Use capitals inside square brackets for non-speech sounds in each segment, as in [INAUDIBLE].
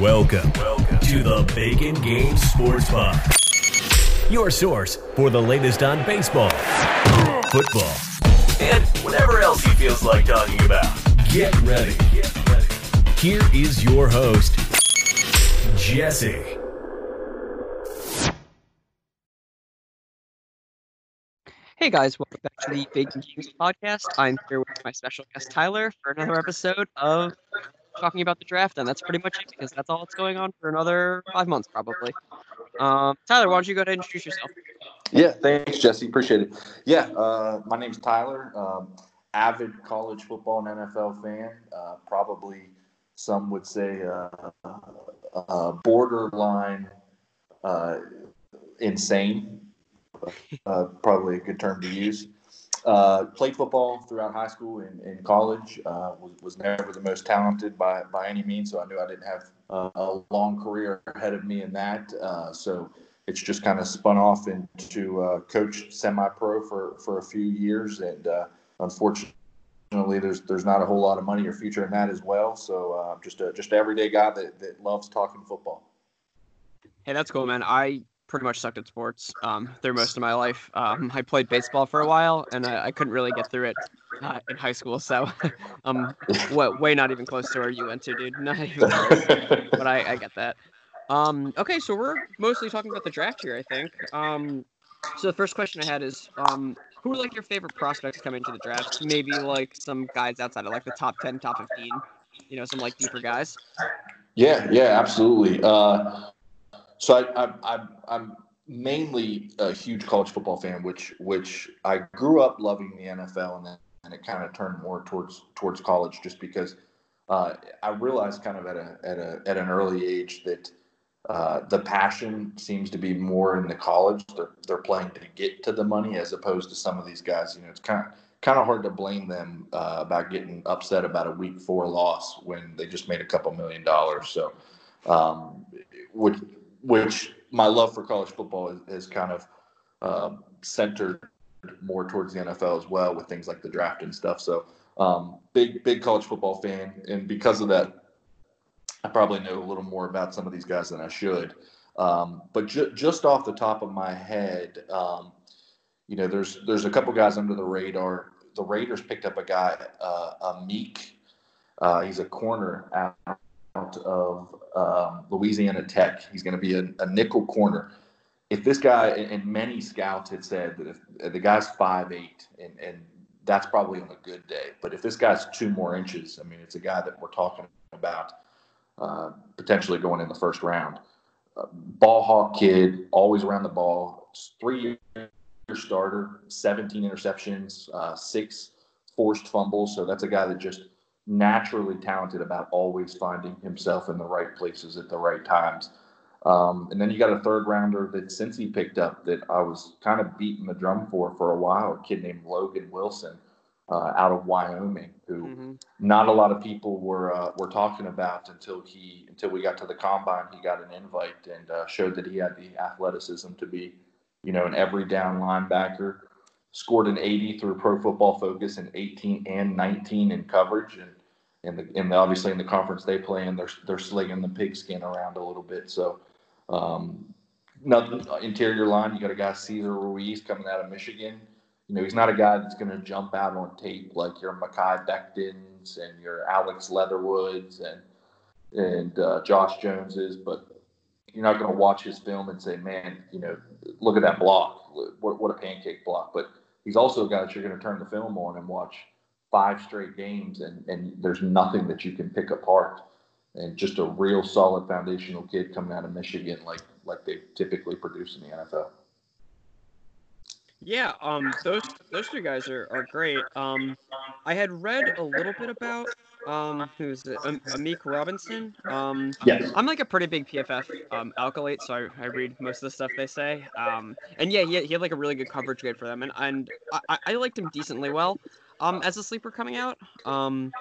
Welcome, Welcome to the Bacon Game Sports Pod, your source for the latest on baseball, football, and whatever else he feels like talking about. Get ready. Here is your host, Jesse. Hey guys, welcome back to the Bacon Games podcast. I'm here with my special guest Tyler for another episode of talking about the draft, and that's pretty much it because that's all that's going on for another five months probably. Um, Tyler, why don't you go ahead and introduce yourself? Yeah, thanks, Jesse. Appreciate it. Yeah, uh, my name's Tyler. Um, avid college football and NFL fan. Uh, probably some would say uh, uh borderline uh, insane. Uh, probably a good term to use. Uh, played football throughout high school and, college. Uh, was, was never the most talented by, by any means, so I knew I didn't have uh, a long career ahead of me in that. Uh, so it's just kind of spun off into uh, coach semi-pro for, for a few years, and uh, unfortunately, there's there's not a whole lot of money or future in that as well. So just a just everyday guy that, that loves talking football. Hey, that's cool, man. I pretty much sucked at sports um, through most of my life. Um, I played baseball for a while, and I, I couldn't really get through it uh, in high school. So, [LAUGHS] um, what, way not even close to where you went to, dude. [LAUGHS] Not even close. but I, I get that. Um, okay, so we're mostly talking about the draft here, I think. Um, so the first question I had is, um, who are like your favorite prospects coming to the draft? Maybe like some guys outside of like the top ten, top fifteen. You know, some like deeper guys. Yeah, yeah, absolutely. Uh, so I, I, I, I'm mainly a huge college football fan, which which I grew up loving the NFL, and then and it kind of turned more towards towards college, just because uh, I realized kind of at a at a at an early age that uh, the passion seems to be more in the college. They're they're playing to get to the money as opposed to some of these guys. You know, it's kind of kind of hard to blame them uh, about getting upset about a week four loss when they just made a couple million dollars. So, um, which which my love for college football is, is kind of uh, centered more towards the NFL as well with things like the draft and stuff. So um, big big college football fan, and because of that, I probably know a little more about some of these guys than I should. Um, but ju- just off the top of my head, um, you know, there's there's a couple guys under the radar. The Raiders picked up a guy, uh, Amik. Uh, he's a corner out of um, Louisiana Tech. He's going to be a, a, nickel corner. If this guy, and many scouts had said that if the guy's five eight, and, and that's probably on a good day. But if this guy's two more inches, I mean, it's a guy that we're talking about uh, potentially going in the first round. Uh, ball hawk kid, always around the ball. Three year starter, 17 interceptions, uh, six forced fumbles. So that's a guy that just naturally talented about always finding himself in the right places at the right times. Um, and then you got a third rounder that Cincy picked up that I was kind of beating the drum for for a while, a kid named Logan Wilson uh, out of Wyoming, who mm-hmm. not a lot of people were uh, were talking about until he until we got to the combine. He got an invite and uh, showed that he had the athleticism to be, you know, an every down linebacker. Scored an 80 through Pro Football Focus in 18 and 19 in coverage, and and the, and obviously in the conference they play in, they're they're slinging the pigskin around a little bit. So, um, nothing interior line. You got a guy Cesar Ruiz coming out of Michigan. You know, he's not a guy that's going to jump out on tape like your Mekhi Bectons and your Alex Leatherwoods and and uh, Josh Joneses, but you're not going to watch his film and say, "Man, you know, look at that block. What, what a pancake block." But he's also a guy that you're going to turn the film on and watch five straight games, and, and there's nothing that you can pick apart. And just a real solid foundational kid coming out of Michigan, like like they typically produce in the NFL. Yeah, um, those those two guys are, are great. Um, I had read a little bit about um, who's it? Um, Amik Robinson. Um, yes. I'm like a pretty big PFF um, acolyte, so I, I read most of the stuff they say. Um, and yeah, he had, he had like a really good coverage grade for them, and and I, I liked him decently well um, as a sleeper coming out. Um,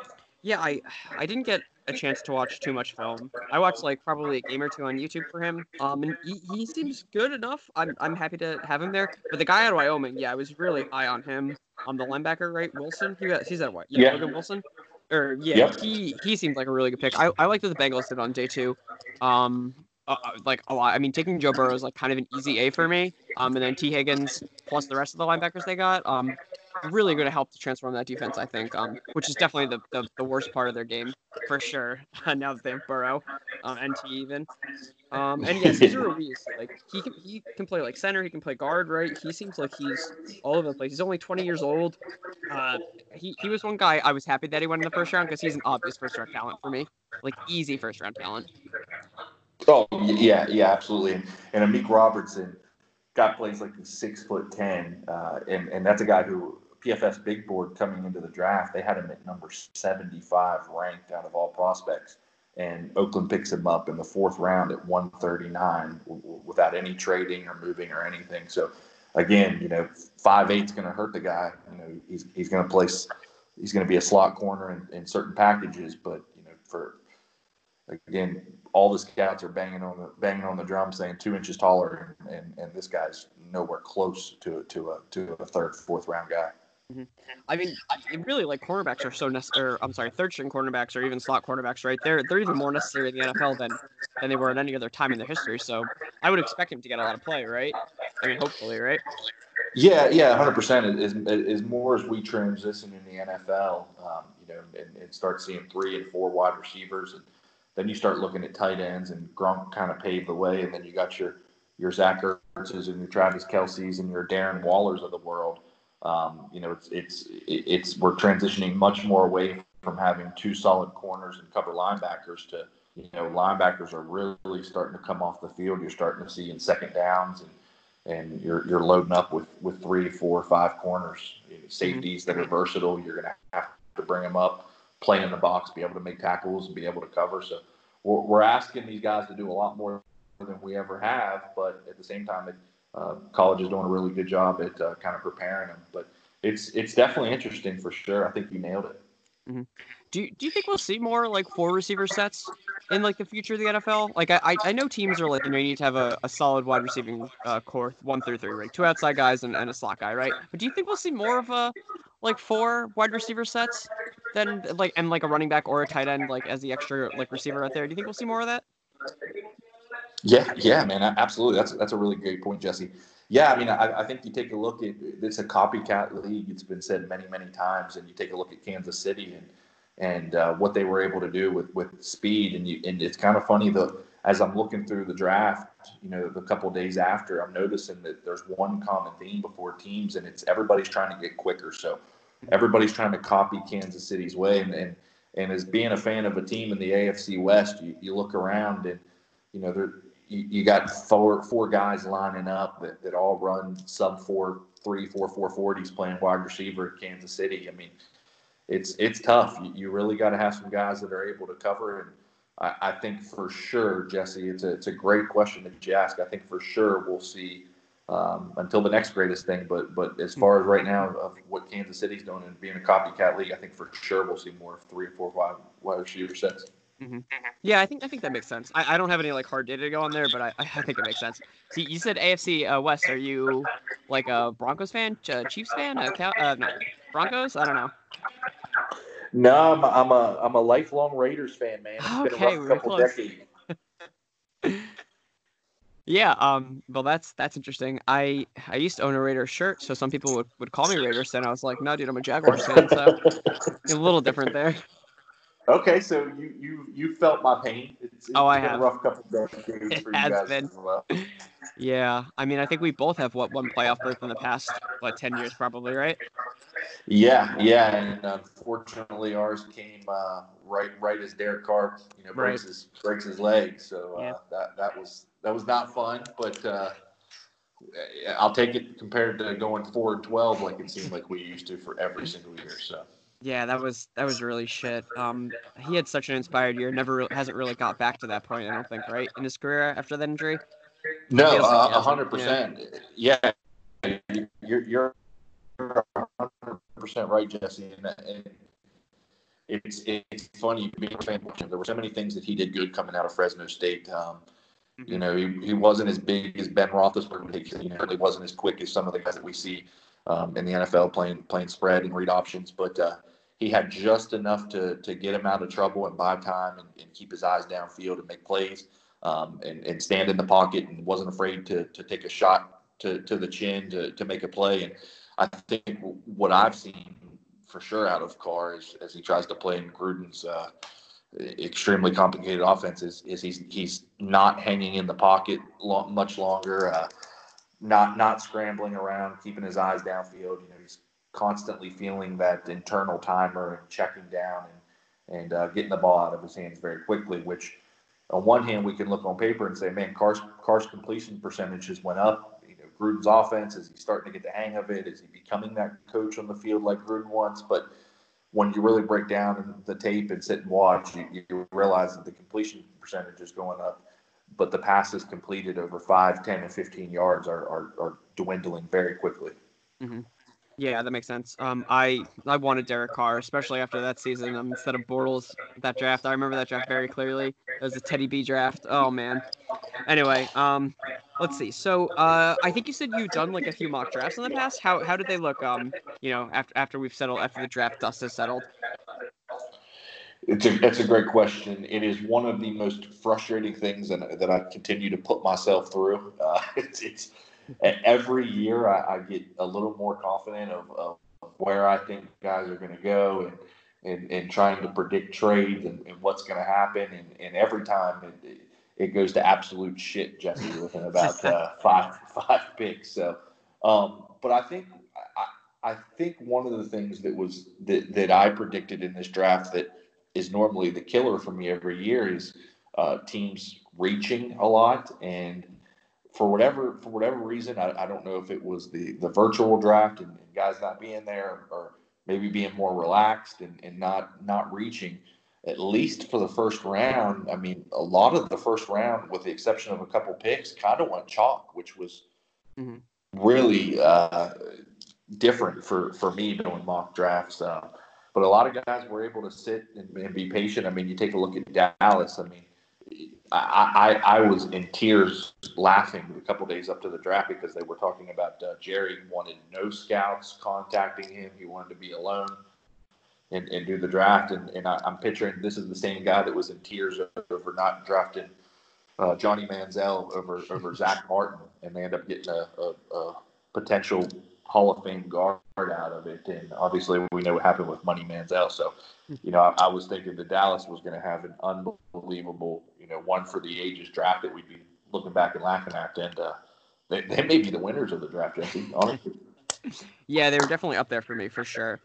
yeah, I I didn't get a chance to watch too much film. I watched like probably a game or two on YouTube for him. Um, and he, he seems good enough. I'm I'm happy to have him there. But the guy out of Wyoming, yeah, I was really high on him. On um, the linebacker, right? Wilson. He got, he's at what? Yeah, yeah. Logan Wilson. Or yeah, Yep. he he seems like a really good pick. I, I like that the Bengals did on day two. Um, uh, uh, like a lot. I mean, taking Joe Burrow is like kind of an easy A for me. Um, and then Tee Higgins plus the rest of the linebackers they got. Um, really going to help to transform that defense. I think. Um, which is definitely the, the, the worst part of their game for sure. [LAUGHS] now that they have Burrow, um, and Tee even. Um, and yeah, Cesar [LAUGHS] Ruiz, like he can he can play like center, he can play guard, right? He seems like he's all over the place. He's only 20 years old. Uh, he he was one guy I was happy that he went in the first round because he's an obvious first round talent for me, like easy first round talent. Oh yeah, yeah, absolutely. And, Amik Robertson got plays like he's six foot ten, uh, and and that's a guy who PFF big board coming into the draft. They had him at number seventy five ranked out of all prospects, and Oakland picks him up in the fourth round at one thirty nine w- w- without any trading or moving or anything. So again, you know, five eight's going to hurt the guy. You know, he's he's going to place. He's going to be a slot corner in, in certain packages, but you know, for again, all the scouts are banging on the banging on the drum, saying two inches taller, and, and, and this guy's nowhere close to to a to a third, fourth round guy. I mean, really like cornerbacks are so necessary. I'm sorry, third string cornerbacks or even slot cornerbacks, right? They're they're even more necessary in the NFL than than they were at any other time in their history. So I would expect him to get a lot of play, right? I mean, hopefully, right? Yeah, yeah, hundred percent. Is is more as we transition in the NFL, um, you know, and, and start seeing three and four wide receivers, and then you start looking at tight ends, and Gronk kind of paved the way, and then you got your your Zach Ertz's and your Travis Kelce's and your Darren Wallers of the world. Um, you know, it's it's it's we're transitioning much more away from having two solid corners and cover linebackers to you know linebackers are really starting to come off the field. You're starting to see in second downs and and you're you're loading up with with three, four, five corners, you know, safeties that are versatile. You're going to have to bring them up, play in the box, be able to make tackles, and be able to cover. So we're, we're asking these guys to do a lot more than we ever have, but at the same time, it, uh, college is doing a really good job at uh, kind of preparing them. But it's it's definitely interesting for sure. I think you nailed it. Mm-hmm. Do you, do you think we'll see more like four receiver sets in like the future of the NFL? Like I I, know teams are like you know you need to have a, a solid wide receiving uh, core one through three, right? Two outside guys and, and a slot guy, right? But do you think we'll see more of a like four wide receiver sets than like and like a running back or a tight end like as the extra like receiver out there? Do you think we'll see more of that? Yeah, yeah, man, absolutely. That's that's a really great point, Jesse. Yeah, I mean, I, I think you take a look at it's a copycat league. It's been said many, many times, and you take a look at Kansas City and and uh, what they were able to do with with speed. And you and it's kind of funny though. As I'm looking through the draft, you know, the couple days after, I'm noticing that there's one common theme before teams, and it's everybody's trying to get quicker. So everybody's trying to copy Kansas City's way, and and, and as being a fan of a team in the AFC West, you, you look around and you know there you, you got four four guys lining up that, that all run sub four three four four forties playing wide receiver at Kansas City. I mean, it's it's tough. You, you really got to have some guys that are able to cover. And I, I think for sure, Jesse, it's a it's a great question that you ask. I think for sure we'll see um, until the next greatest thing. But but as far as right now of what Kansas City's doing and being a copycat league, I think for sure we'll see more of three or four wide wide receiver sets. Yeah, I think I think that makes sense. I, I don't have any like hard data to go on there, but I, I think it makes sense. See, you said AFC uh, West. Are you like a Broncos fan, Ch- Chiefs fan, a Cow- uh, no, Broncos? I don't know. No, I'm a, I'm a I'm a lifelong Raiders fan, man. It's been Okay, a we rough were couple close. decades. [LAUGHS] Yeah. Um. Well, that's that's interesting. I I used to own a Raiders shirt, so some people would, would call me Raiders fan. I was like, no, dude, I'm a Jaguars fan. So [LAUGHS] a little different there. Okay, so you you you felt my pain. It's, it's Oh, I been have. a rough couple of [LAUGHS] It for you guys been. as well. Yeah. I mean, I think we both have what one playoff berth in the past what ten years probably, right? Yeah, yeah, and unfortunately ours came uh, right right as Derek Carr, you know, breaks Right. his breaks his leg. So uh, Yeah. that that was that was not fun, but uh, I'll take it compared to going four and twelve like it seemed like we used to for every single year. So Yeah, that was that was really shit. Um, he had such an inspired year. Never re- hasn't really got back to that point. I don't think, right, in his career after that injury. no, Feels like he uh, a hundred percent. Yeah, you're you're a hundred percent right, Jesse. And, and it's it's funny being a fan. There were so many things that he did good coming out of Fresno State. Um, You know, he, he wasn't as big as Ben Roethlisberger. He wasn't as quick as some of the guys that we see um, in the NFL playing playing spread and read options. But uh, he had just enough to to get him out of trouble and buy time and, and keep his eyes downfield and make plays um, and, and stand in the pocket and wasn't afraid to to take a shot to, to the chin to, to make a play. And I think what I've seen for sure out of Carr is as he tries to play in Gruden's uh, extremely complicated offense is, is he's he's not hanging in the pocket long, much longer, uh, not not scrambling around, keeping his eyes downfield. You know, he's constantly feeling that internal timer and checking down and and uh, getting the ball out of his hands very quickly. Which, on one hand, we can look on paper and say, man, Carr's Carr's completion percentages went up. You know, Gruden's offense is he starting to get the hang of it? Is he becoming that coach on the field like Gruden wants? But when you really break down the tape and sit and watch, you, you realize that the completion percentage is going up, but the passes completed over 5, 10, and 15 yards are, are, are dwindling very quickly. Mm-hmm. Yeah, that makes sense. Um, I I wanted Derek Carr, especially after that season um, instead of Bortles. That draft, I remember that draft very clearly. It was a Teddy B draft. Oh man. Anyway, um, let's see. So uh, I think you said you've done like a few mock drafts in the past. How how did they look? Um, you know, after after we've settled, after the draft dust has settled. It's a that's a great question. It is one of the most frustrating things that, that I continue to put myself through. Uh, [LAUGHS] it's it's every year I, I, get a little more confident of, of where I think guys are going to go and, and, and trying to predict trades and, and what's going to happen. And, and every time it, it goes to absolute shit, Jesse, within about uh, [LAUGHS] five five picks. So, um, but I think I, I think one of the things that was that, that I predicted in this draft that is normally the killer for me every year is uh, teams reaching a lot and for whatever for whatever reason, I, I don't know if it was the the virtual draft and, and guys not being there or maybe being more relaxed and, and not not reaching. At least for the first round, I mean, a lot of the first round, with the exception of a couple picks, kind of went chalk, which was mm-hmm. really uh, different for for me doing mock drafts. Uh, but a lot of guys were able to sit and, and be patient. I mean, you take a look at Dallas. I mean, I, I, was in tears laughing a couple days up to the draft because they were talking about uh, Jerry wanted no scouts contacting him. He wanted to be alone and, and do the draft. And, and I, am picturing this is the same guy that was in tears over not drafting uh, Johnny Manziel over over Zack Martin, and they end up getting a, a, a potential Hall of Fame guard out of it. And obviously, we know what happened with Money Manziel. So, you know, I, I was thinking that Dallas was going to have an unbelievable, know, one for the ages draft that we'd be looking back and laughing at. And uh, they, they may be the winners of the draft, Jesse, honestly. [LAUGHS] Yeah, they were definitely up there for me for sure.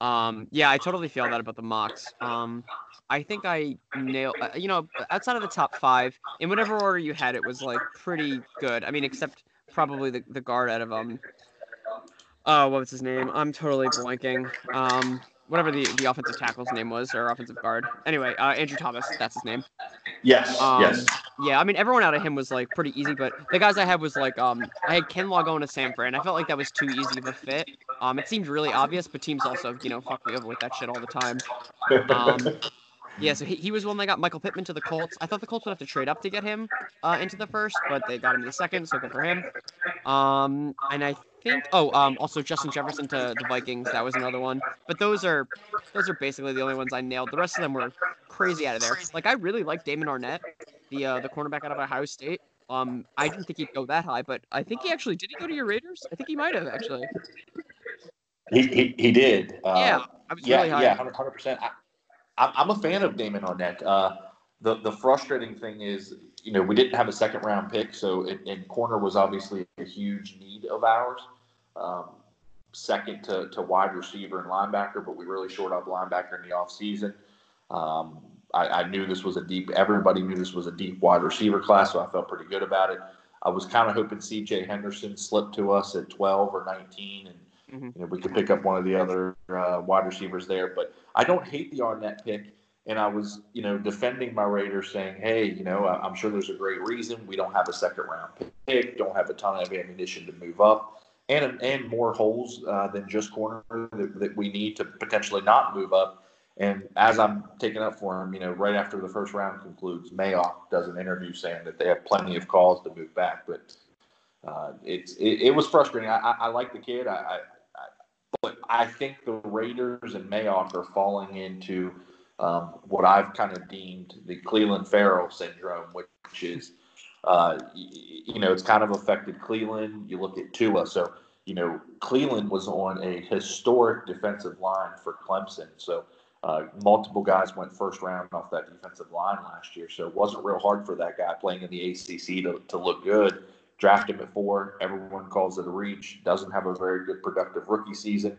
Um, yeah, I totally feel that about the mocks. Um, I think I nailed, uh, you know, outside of the top five, in whatever order you had, it was like pretty good. I mean, except probably the, the guard out of um oh, what was his name? I'm totally blanking. Um, whatever the, the offensive tackle's name was, or offensive guard. Anyway, uh, Andrew Thomas, that's his name. Yes. Um, yes. Yeah, I mean everyone out of him was like pretty easy, but the guys I had was like um I had Ken Law going to Sanford, and I felt like that was too easy of a fit. Um, it seemed really obvious, but teams also you know fuck me over with that shit all the time. Um, [LAUGHS] yeah, so he, he was one that got Michael Pittman to the Colts. I thought the Colts would have to trade up to get him uh, into the first, but they got him in the second, so good for him. Um, and I think oh um also Justin Jefferson to the Vikings that was another one. But those are those are basically the only ones I nailed. The rest of them were crazy out of there. Like I really like Damon Arnette, the uh, the cornerback out of Ohio State. Um I didn't think he'd go that high but I think he actually did he go to your Raiders? I think he might have actually. He he, he did. Uh, yeah I was yeah really high. yeah hundred percent. I'm a fan of Damon Arnette. uh the the frustrating thing is you know, we didn't have a second round pick, so it, and corner was obviously a huge need of ours. Um, second to, to wide receiver and linebacker, but we really short up linebacker in the offseason. Um, I, I knew this was a deep, everybody knew this was a deep wide receiver class, so I felt pretty good about it. I was kind of hoping CJ Henderson slipped to us at 12 or 19 and mm-hmm. you know, we could pick up one of the other uh, wide receivers there. But I don't hate the Arnette pick and I was, you know, defending my Raiders, saying, "Hey, you know, I'm sure there's a great reason we don't have a second round pick, don't have a ton of ammunition to move up, and and more holes uh, than just corner that, that, we need to potentially not move up." And as I'm taking up for him, you know, right after the first round concludes, Mayock does an interview saying that they have plenty of calls to move back, but uh, it's it, it, was frustrating. I, I, I like the kid. I, I but I think the Raiders and Mayock are falling into um, what I've kind of deemed the Clelin Ferrell syndrome, which is, uh, you know, it's kind of affected Clelin. You look at Tua. So, you know, Clelin was on a historic defensive line for Clemson. So, uh, multiple guys went first round off that defensive line last year. So, it wasn't real hard for that guy playing in the ACC to, to look good. Draft him at four. Everyone calls it a reach. Doesn't have a very good productive rookie season.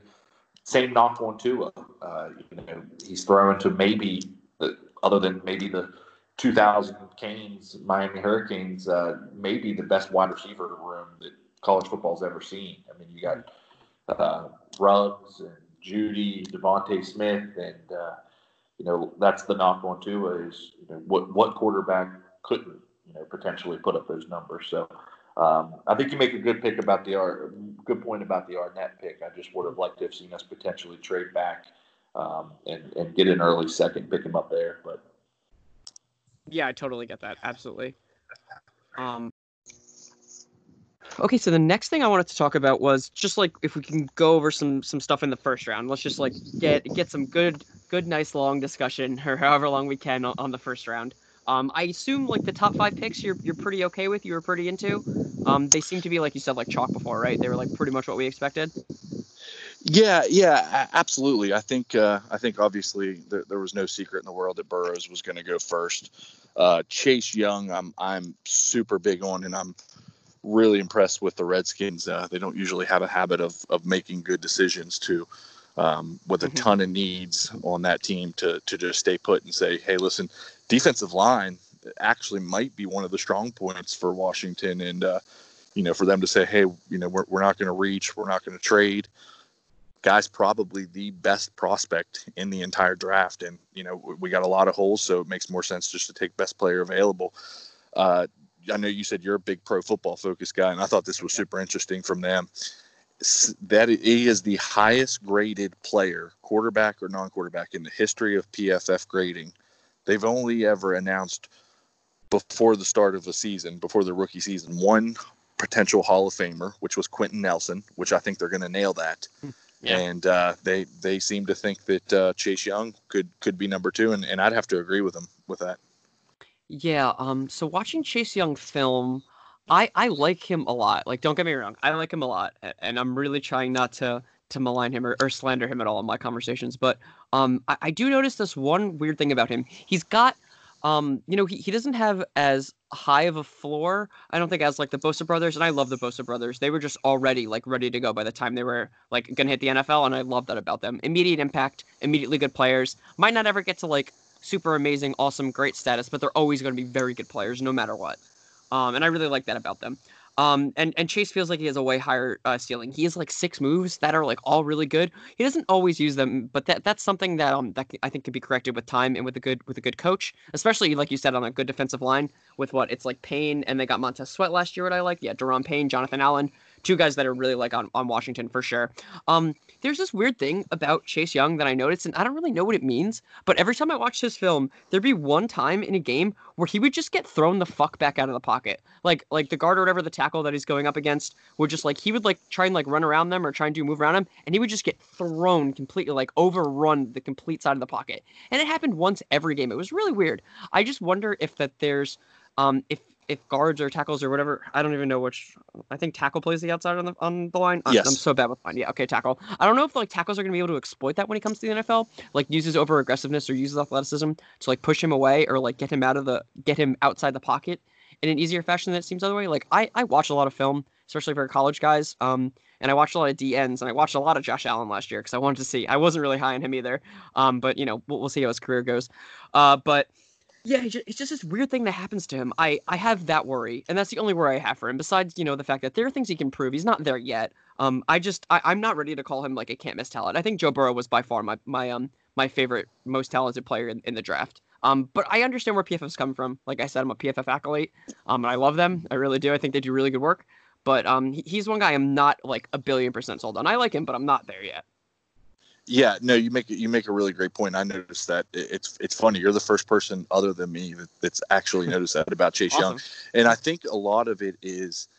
Same knock on Tua. Uh, you know, he's throwing to maybe, the, other than maybe the 2000 Canes, Miami Hurricanes, uh, maybe the best wide receiver room that college football's ever seen. I mean, you got uh, Ruggs and Jeudy, DeVonta Smith, and uh, you know that's the knock on Tua is you know what what quarterback couldn't you know potentially put up those numbers. So um, I think you make a good pick about the R, good point about the Arnette pick. I just would have liked to have seen us potentially trade back um, and and get an early second, pick him up there. But yeah, I totally get that. Absolutely. Um, okay, so the next thing I wanted to talk about was just like if we can go over some some stuff in the first round. Let's just like get get some good good nice long discussion or however long we can on, on the first round. Um, I assume like the top five picks you're you're pretty okay with. You were pretty into. Um, they seem to be like you said like chalk before, right? They were like pretty much what we expected. Yeah, yeah, absolutely. I think uh, I think obviously there, there, was no secret in the world that Burrows was going to go first. Uh, Chase Young, I'm I'm super big on, and I'm really impressed with the Redskins. Uh, they don't usually have a habit of of making good decisions to Um, with a mm-hmm. ton of needs on that team to to just stay put and say, hey, listen, defensive line actually might be one of the strong points for Washington, and uh, you know, for them to say, hey, you know, we're we're not going to reach, we're not going to trade. Guy's probably the best prospect in the entire draft, and you know we got a lot of holes, so it makes more sense just to take best player available. Uh, I know you said you're a big pro football focused guy, and I thought this was super interesting from them. That he is the highest graded player, quarterback or non-quarterback, in the history of PFF grading They've only ever announced before the start of the season, before the rookie season, one potential Hall of Famer, which was Quenton Nelson, which I think they're going to nail that. [LAUGHS] Yeah. And uh, they they seem to think that uh, Chase Young could could be number two, and, and I'd have to agree with them with that. Yeah. Um. So watching Chase Young film, I I like him a lot. Like, don't get me wrong, I like him a lot, and I'm really trying not to to malign him or, or slander him at all in my conversations. But um, I, I do notice this one weird thing about him. He's got um, you know, he, he doesn't have as high of a floor, I don't think, as like the Bosa brothers. And I love the Bosa brothers. They were just already like ready to go by the time they were like gonna hit the NFL. And I love that about them. Immediate impact, immediately good players. Might not ever get to like super amazing, awesome, great status, but they're always gonna be very good players no matter what. Um, and I really like that about them. Um, and and Chase feels like he has a way higher uh, ceiling. He has like six moves that are like all really good. He doesn't always use them, but that that's something that um that I think can be corrected with time and with a good with a good coach, especially like you said on a good defensive line with what it's like Payne and they got Montez Sweat last year. What I like, yeah, Daron Payne, Jonathan Allen, two guys that are really like on on Washington for sure. Um, there's this weird thing about Chase Young that I noticed, and I don't really know what it means, but every time I watch his film, there'd be one time in a game where he would just get thrown the fuck back out of the pocket. Like like the guard or whatever the tackle that he's going up against would just like he would like try and like run around them or try and do move around him, and he would just get thrown completely, like overrun the complete side of the pocket. And it happened once every game. It was really weird. I just wonder if that there's um, if if guards or tackles or whatever, I don't even know which. I think tackle plays the outside on the on the line. Yes. I'm so bad with line. Yeah, okay, tackle. I don't know if like tackles are gonna be able to exploit that when he comes to the NFL. Like uses over aggressiveness or uses athleticism to like push him away or like get him out of the get him outside the pocket in an easier fashion than it seems other way. Like I I watch a lot of film, especially for college guys. Um, and I watched a lot of DNs and I watched a lot of Josh Allen last year because I wanted to see. I wasn't really high on him either. Um, but you know we'll, we'll see how his career goes. Uh, but yeah, it's just this weird thing that happens to him. I I have that worry, and that's the only worry I have for him. Besides, you know, the fact that there are things he can prove. He's not there yet. Um, I just I, I'm not ready to call him like a can't miss talent. I think Joe Burrow was by far my my um my favorite, most talented player in, in the draft. Um, but I understand where PFF's come from. Like I said, I'm a PFF acolyte. Um, and I love them. I really do. I think they do really good work. But um, he's one guy I'm not like a billion percent sold on. I like him, but I'm not there yet. Yeah, no, you make you make a really great point. I noticed that it's it's funny. You're the first person other than me that, that's actually [LAUGHS] noticed that about Chase awesome. Young, and I think a lot of it is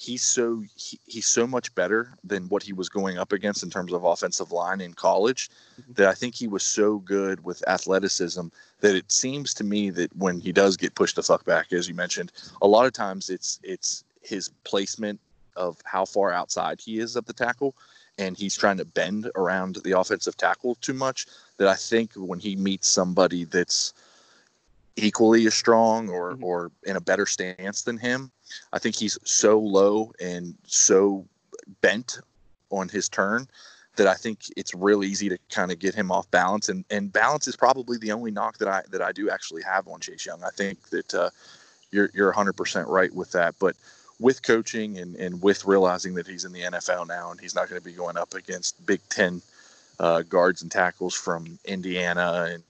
he's so he, he's so much better than what he was going up against in terms of offensive line in college mm-hmm. that I think he was so good with athleticism that it seems to me that when he does get pushed the fuck back, as you mentioned, a lot of times it's it's his placement of how far outside he is of the tackle and he's trying to bend around the offensive tackle too much that I think when he meets somebody that's equally as strong or mm-hmm. or in a better stance than him. I think he's so low and so bent on his turn that I think it's real easy to kind of get him off balance. And and balance is probably the only knock that I that I do actually have on Chase Young. I think that uh, you're you're 100% right with that. But with coaching and, and with realizing that he's in the NFL now and he's not going to be going up against Big Ten uh, guards and tackles from Indiana and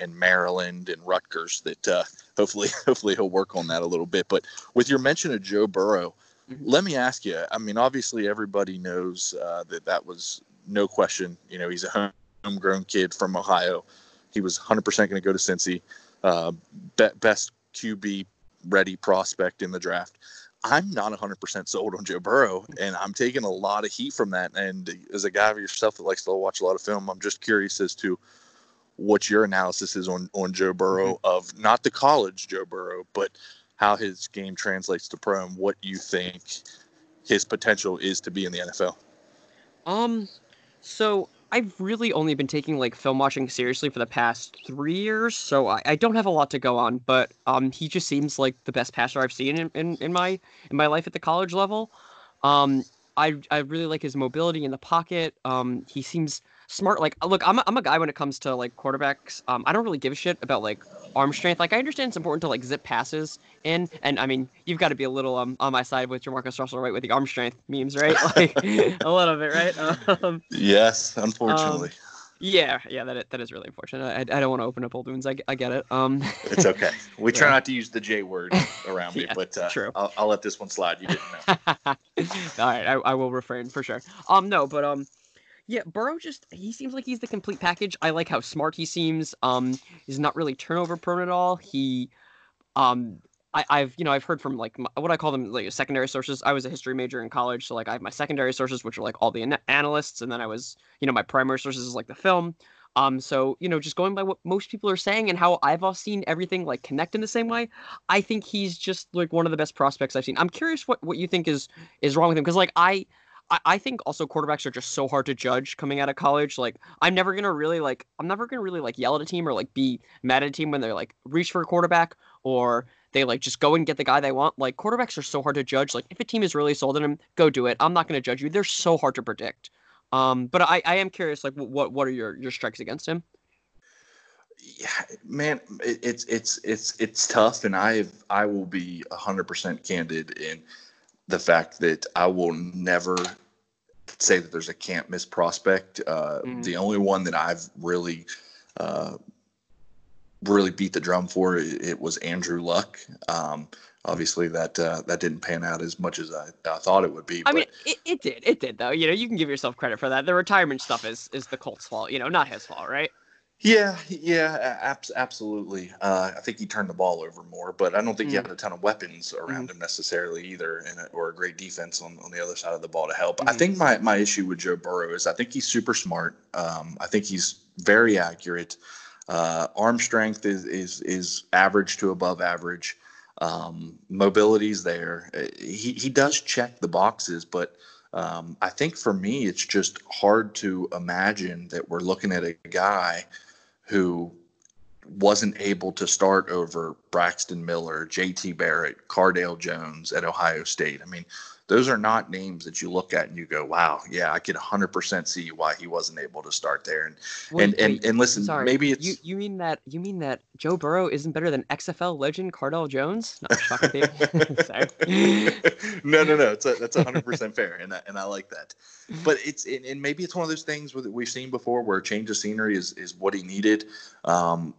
and Maryland and Rutgers that uh, hopefully [LAUGHS] hopefully he'll work on that a little bit. But with your mention of Joe Burrow, mm-hmm. let me ask you. I mean, obviously everybody knows uh, that that was no question. You know, he's a homegrown kid from Ohio. He was 100% going to go to Cincy. Uh, be- best QB ready prospect in the draft. I'm not 100% sold on Joe Burrow, and I'm taking a lot of heat from that. And as a guy of yourself that likes to watch a lot of film, I'm just curious as to what your analysis is on on Joe Burrow mm-hmm. of not the college Joe Burrow, but how his game translates to pro and what you think his potential is to be in the NFL. Um, so I've really only been taking like film watching seriously for the past three years, so I, I don't have a lot to go on. But um, he just seems like the best passer I've seen in, in, in my in my life at the college level. Um, I I really like his mobility in the pocket. Um, he seems smart. Like, look, I'm a, I'm a guy when it comes to like quarterbacks. Um, I don't really give a shit about like arm strength. Like, I understand it's important to like zip passes in, and I mean, you've got to be a little um on my side with JaMarcus Russell, right, with the arm strength memes, right? [LAUGHS] Like, a little bit, right? [LAUGHS] Um, yes, unfortunately. Um, yeah, yeah, that that is really unfortunate. I, I don't want to open up old wounds. I, I get it. Um, it's okay. [LAUGHS] We try yeah. not to use the J word around me, [LAUGHS] yeah, but uh, true. I'll, I'll let this one slide. You didn't know. [LAUGHS] All right, I, I will refrain for sure. Um, no, but um, yeah, Burrow just he seems like he's the complete package. I like how smart he seems. Um, he's not really turnover prone at all. He, um, I, have you know I've heard from like my, what I call them like secondary sources. I was a history major in college, so like I have my secondary sources, which are like all the an- analysts, and then I was you know my primary sources is like the film. Um, so you know, just going by what most people are saying and how I've all seen everything like connect in the same way, I think he's just like one of the best prospects I've seen. I'm curious what what you think is is wrong with him because like I I, I think also quarterbacks are just so hard to judge coming out of college. Like I'm never gonna really like I'm never gonna really like yell at a team or like be mad at a team when they're like reach for a quarterback or they like just go and get the guy they want. Like quarterbacks are so hard to judge. Like if a team is really sold on him, go do it. I'm not gonna judge you. They're so hard to predict. Um, but I, I am curious, like what what are your your strikes against him? Yeah, man, it's it's it's it's tough, and I I will be hundred percent candid in the fact that I will never say that there's a can't miss prospect. Uh, mm-hmm. The only one that I've really, uh, really beat the drum for it, it was Andrew Luck. Um, obviously, that uh, that didn't pan out as much as I, I thought it would be. I but... mean, it, it did. It did though. You know, you can give yourself credit for that. The retirement stuff is is the Colts' fault. You know, not his fault, right? Yeah, yeah, ab- absolutely. Uh, I think he turned the ball over more, but I don't think mm. he had a ton of weapons around mm. him necessarily either, and or a great defense on, on the other side of the ball to help. Mm. I think my, my issue with Joe Burrow is I think he's super smart. Um, I think he's very accurate. Uh, arm strength is is is average to above average. Um, mobility's there. Uh, he he does check the boxes, but um, I think for me, it's just hard to imagine that we're looking at a guy who wasn't able to start over Braxton Miller, JT Barrett, Cardale Jones at Ohio State. I mean, those are not names that you look at and you go, "Wow, yeah, I could 100% see why he wasn't able to start there." And wait, and, and, wait, and listen, sorry, maybe it's you, you mean that you mean that Joe Burrow isn't better than XFL legend Cardale Jones? No, [LAUGHS] [LAUGHS] sorry. no, no, no. It's a, that's 100% fair, and I, and I like that. But it's and maybe it's one of those things that we've seen before where change of scenery is is what he needed. Um,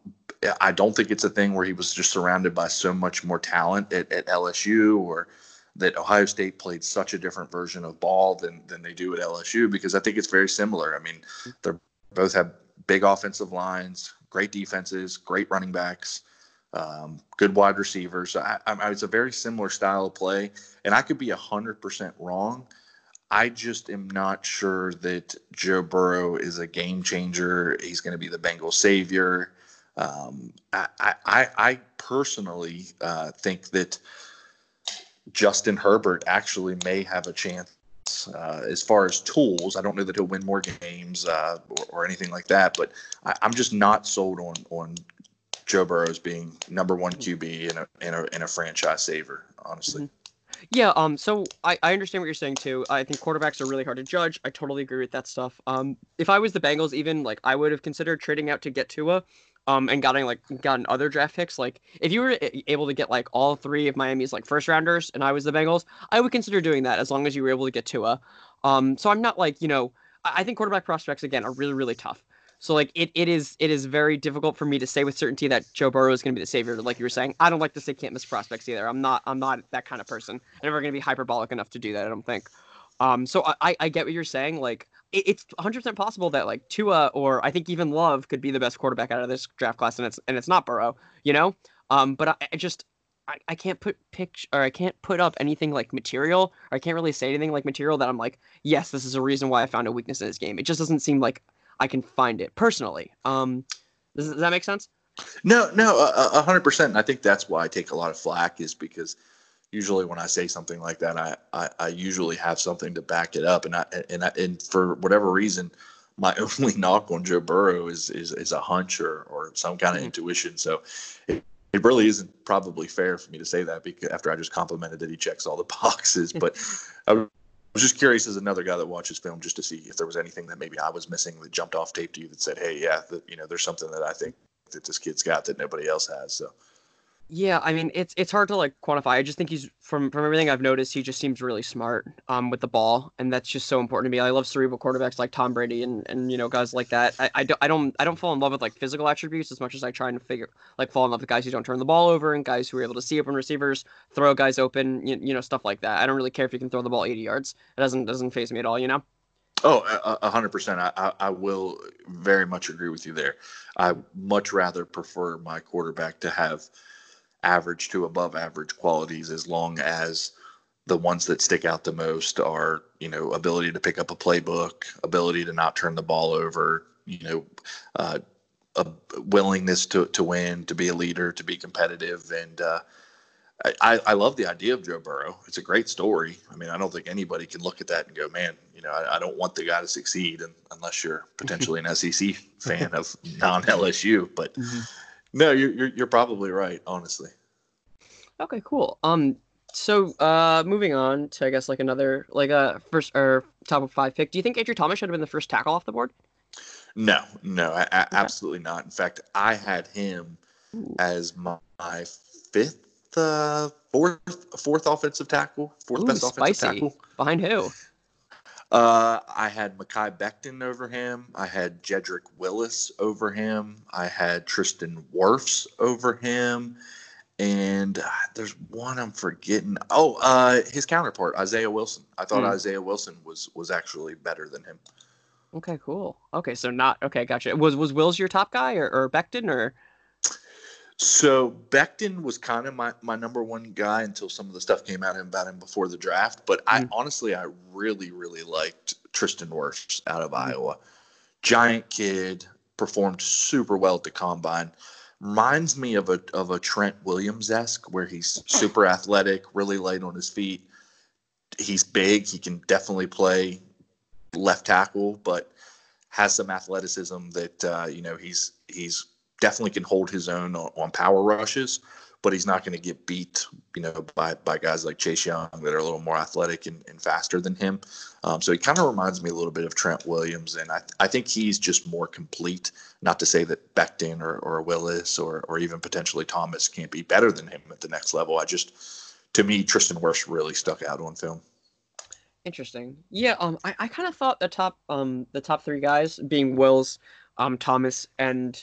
I don't think it's a thing where he was just surrounded by so much more talent at, at LSU or that Ohio State played such a different version of ball than than they do at LSU because I think it's very similar. I mean, they both have big offensive lines, great defenses, great running backs. um, good wide receivers. I, I, it's a very similar style of play, and I could be hundred percent wrong. I just am not sure that Joe Burrow is a game changer. He's going to be the Bengals savior. Um, I, I, I, personally uh, think that Justin Herbert actually may have a chance uh, as far as tools. I don't know that he'll win more games uh, or, or, anything like that, but I, am just not sold on on Joe Burrow's being number one QB in a in a, in a franchise saver. Honestly. Mm-hmm. Yeah, um, so I, I understand what you're saying too. I think quarterbacks are really hard to judge. I totally agree with that stuff. Um, if I was the Bengals, even like I would have considered trading out to get Tua, um, and gotten like gotten other draft picks. Like if you were able to get like all three of Miami's like first rounders, and I was the Bengals, I would consider doing that as long as you were able to get Tua. Um, so I'm not like you know, I think quarterback prospects again are really really tough. So like it, it is it is very difficult for me to say with certainty that Joe Burrow is going to be the savior. Like you were saying, I don't like to say can't miss prospects either. I'm not I'm not that kind of person. I'm never going to be hyperbolic enough to do that. I don't think. Um, so I I get what you're saying. Like it's 100% possible that like Tua or I think even Love could be the best quarterback out of this draft class, and it's and it's not Burrow, you know. Um, but I, I just I, I can't put picture or I can't put up anything like material or I can't really say anything like material that I'm like, yes, this is a reason why I found a weakness in this game. It just doesn't seem like I can find it personally. Um, does, does that make sense? No, no, a hundred percent. I think that's why I take a lot of flack is because usually when I say something like that, I, I, I usually have something to back it up. And I, and I, and for whatever reason, my [LAUGHS] only knock on Joe Burrow is, is, is a hunch or, or some kind of mm-hmm. intuition. So it, it really isn't probably fair for me to say that because after I just complimented that he checks all the [LAUGHS] boxes, but I was just curious as another guy that watches film just to see if there was anything that maybe I was missing that jumped off tape to you that said, Hey, yeah, that, you know, there's something that I think that this kid's got that nobody else has. So yeah, I mean it's it's hard to like quantify. I just think he's from from everything I've noticed, he just seems really smart um with the ball, and that's just so important to me. I love cerebral quarterbacks like Tom Brady and and you know guys like that. I, I don't I don't I don't fall in love with like physical attributes as much as I try and figure like fall in love with guys who don't turn the ball over and guys who are able to see open receivers, throw guys open, you, you know stuff like that. I don't really care if you can throw the ball 80 yards. It doesn't doesn't phase me at all, you know. Oh, a hundred percent. I, I will very much agree with you there. I much rather prefer my quarterback to have average to above average qualities as long as the ones that stick out the most are you know ability to pick up a playbook ability to not turn the ball over you know uh, a willingness to, to win to be a leader to be competitive and uh, I, I love the idea of Joe Burrow. It's a great story. I mean, I don't think anybody can look at that and go, man, you know, I, I don't want the guy to succeed and, unless you're [LAUGHS] potentially an SEC fan of non LSU. But mm-hmm. No, you're, you're, you're probably right, honestly. Okay, cool. Um, so uh, moving on to I guess like another like a uh, first or top of five pick. Do you think Andrew Thomas should have been the first tackle off the board? No, no, I, I, okay. absolutely not. In fact, I had him Ooh. as my, my fifth, uh, fourth, fourth offensive tackle, fourth Ooh, best offensive tackle. Behind who? Uh, I had Mekhi Becton over him. I had Jedrick Wills over him. I had Tristan Wirfs over him. And uh, there's one I'm forgetting. Oh, uh, his counterpart, Isaiah Wilson. I thought mm. Isaiah Wilson was was actually better than him. Okay, cool. Okay, so not okay, gotcha. Was was Wills your top guy or, or Becton or so Becton was kind of my, my number one guy until some of the stuff came out about him before the draft. But I mm. honestly, I really, really liked Tristan Wirfs out of mm. Iowa. Giant kid, performed super well at the combine. Reminds me of a of a Trent Williams esque, where he's super athletic, really light on his feet. He's big. He can definitely play left tackle, but has some athleticism that uh, you know he's he's definitely can hold his own on, on power rushes, but he's not going to get beat, you know, by by guys like Chase Young that are a little more athletic and, and faster than him. Um, so he kind of reminds me a little bit of Trent Williams, and I, I think he's just more complete. Not to say that Becton or, or Wills or or even potentially Thomas can't be better than him at the next level. I just, to me, Tristan Wirfs really stuck out on film. Interesting. Yeah. Um. I, I kind of thought the top um the top three guys being Wills, um Thomas and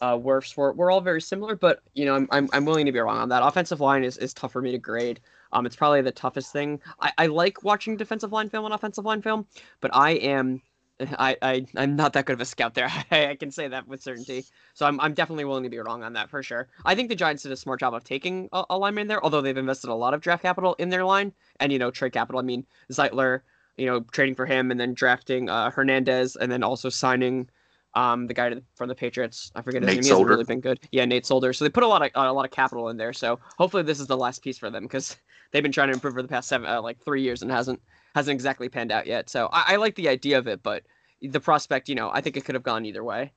uh, were, were all very similar, but you know I'm, I'm, I'm willing to be wrong on that. Offensive line is, is tough for me to grade. Um, it's probably the toughest thing. I, I like watching defensive line film and offensive line film, but I am I, I I'm not that good of a scout there. [LAUGHS] I, I can say that with certainty. So I'm I'm definitely willing to be wrong on that for sure. I think the Giants did a smart job of taking a, a lineman there, although they've invested a lot of draft capital in their line and you know trade capital. I mean Zeitler, you know trading for him and then drafting uh, Hernandez and then also signing um the guy to, from the Patriots. I forget his Nate name. He hasn't Solder. really been good. Yeah, Nate Solder. So they put a lot of a lot of capital in there. So hopefully this is the last piece for them because [LAUGHS] they've been trying to improve for the past seven uh, like three years and hasn't hasn't exactly panned out yet. So I, I like the idea of it, but the prospect, you know, I think it could have gone either way.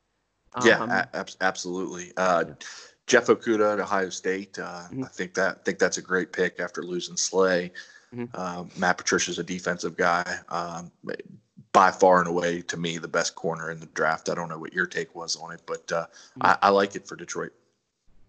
Yeah, Um, a- abs- absolutely. Uh, Jeff Okudah at Ohio State. Uh, Mhm. I think that I think that's a great pick after losing Slay. Mhm. Uh, Matt Patricia's a defensive guy. Um, by far and away, to me, the best corner in the draft. I don't know what your take was on it, but uh, I, I like it for Detroit.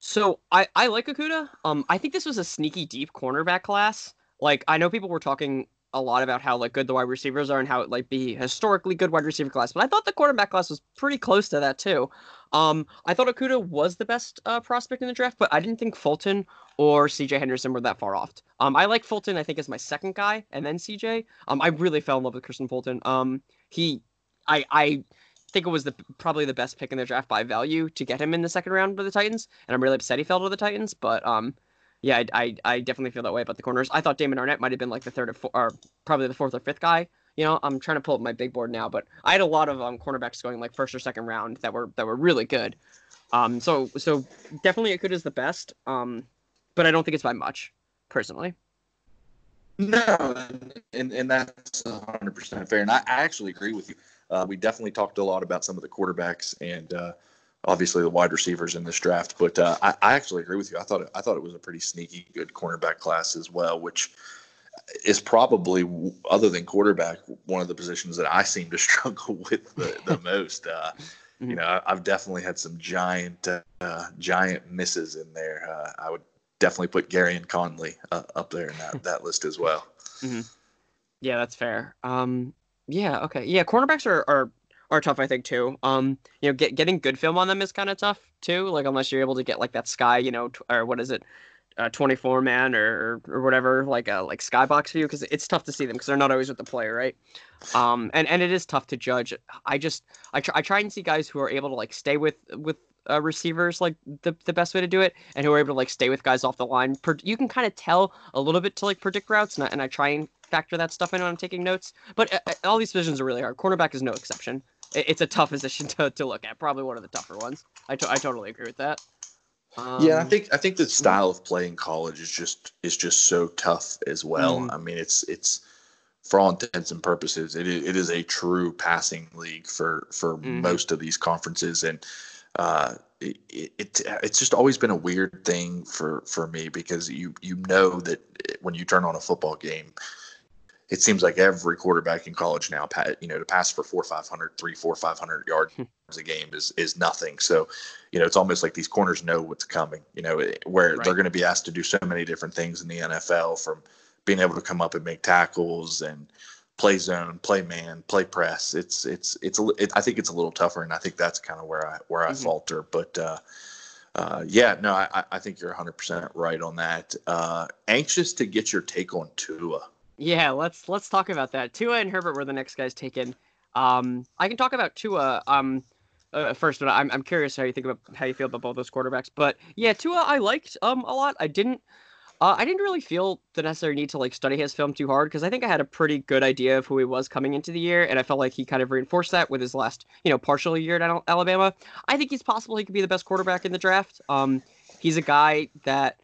So I, I like Okudah. Um, I think this was a sneaky deep cornerback class. Like I know people were talking a lot about how like good the wide receivers are and how it like be historically good wide receiver class, but I thought the quarterback class was pretty close to that too. Um, I thought Okudah was the best uh, prospect in the draft, but I didn't think Fulton or CJ Henderson were that far off. Um, I like Fulton. I think as my second guy, and then CJ. Um, I really fell in love with Kristian Fulton. Um, he, I, I think it was the probably the best pick in the draft by value to get him in the second round for the Titans, and I'm really upset he fell to the Titans. But um, yeah, I, I, I definitely feel that way about the corners. I thought Damon Arnette might have been like the third or, four, or probably the fourth or fifth guy. You know, I'm trying to pull up my big board now, but I had a lot of um cornerbacks going like first or second round that were that were really good. Um, so so definitely Okudah is the best. Um, but I don't think it's by much, personally. No, and, and that's 100% fair. And I, I actually agree with you. Uh, we definitely talked a lot about some of the quarterbacks and uh, obviously the wide receivers in this draft. But uh, I, I actually agree with you. I thought it, I thought it was a pretty sneaky good cornerback class as well, which is probably other than quarterback one of the positions that I seem to [LAUGHS] struggle with the, the [LAUGHS] most. Uh, Mhm. You know, I've definitely had some giant uh, giant misses in there. Uh, I would definitely put Gareon Conley uh, up there in that, [LAUGHS] that list as well. Yeah, that's fair. Um, yeah, okay, yeah, cornerbacks are are, are tough, I think too. Um, you know, get, getting good film on them is kind of tough too. Like unless you're able to get like that sky, you know, t- or what is it, uh, 24 man or, or or whatever, like a like skybox view, because it's tough to see them because they're not always with the player, right? Um, and and it is tough to judge. I just I try I try and see guys who are able to like stay with with uh, receivers like the the best way to do it, and who are able to like stay with guys off the line. Per- you can kind of tell a little bit to like predict routes, and I, and I try and factor that stuff in when I'm taking notes. But uh, uh, all these positions are really hard. Cornerback is no exception. It, it's a tough [LAUGHS] position to, to look at. Probably one of the tougher ones. I, to- I totally agree with that. Um, yeah, I think I think the style of play in college is just is just so tough as well. Mhm. I mean, it's it's for all intents and purposes, it is, it is a true passing league for for Mhm. most of these conferences, and uh, it, it it's just always been a weird thing for for me because you you know that when you turn on a football game. It seems like every quarterback in college now, you know, to pass for four, 500, three, four, 500 yards a game is is nothing. So, you know, it's almost like these corners know what's coming. You know, where Right. they're going to be asked to do so many different things in the NFL, from being able to come up and make tackles and play zone, play man, play press. It's it's it's it, I think it's a little tougher, and I think that's kind of where I where I Mhm. falter. But uh, uh, yeah, no, I, I- think you're 100 percent right on that. Uh, anxious to get your take on Tua. Yeah, let's let's talk about that. Tua and Herbert were the next guys taken. Um, I can talk about Tua um uh, first, but I'm I'm curious how you think about how you feel about both those quarterbacks. But yeah, Tua I liked um a lot. I didn't uh, I didn't really feel the necessary need to like study his film too hard because I think I had a pretty good idea of who he was coming into the year, and I felt like he kind of reinforced that with his last you know partial year at Alabama. I think he's possible he could be the best quarterback in the draft. Um, he's a guy that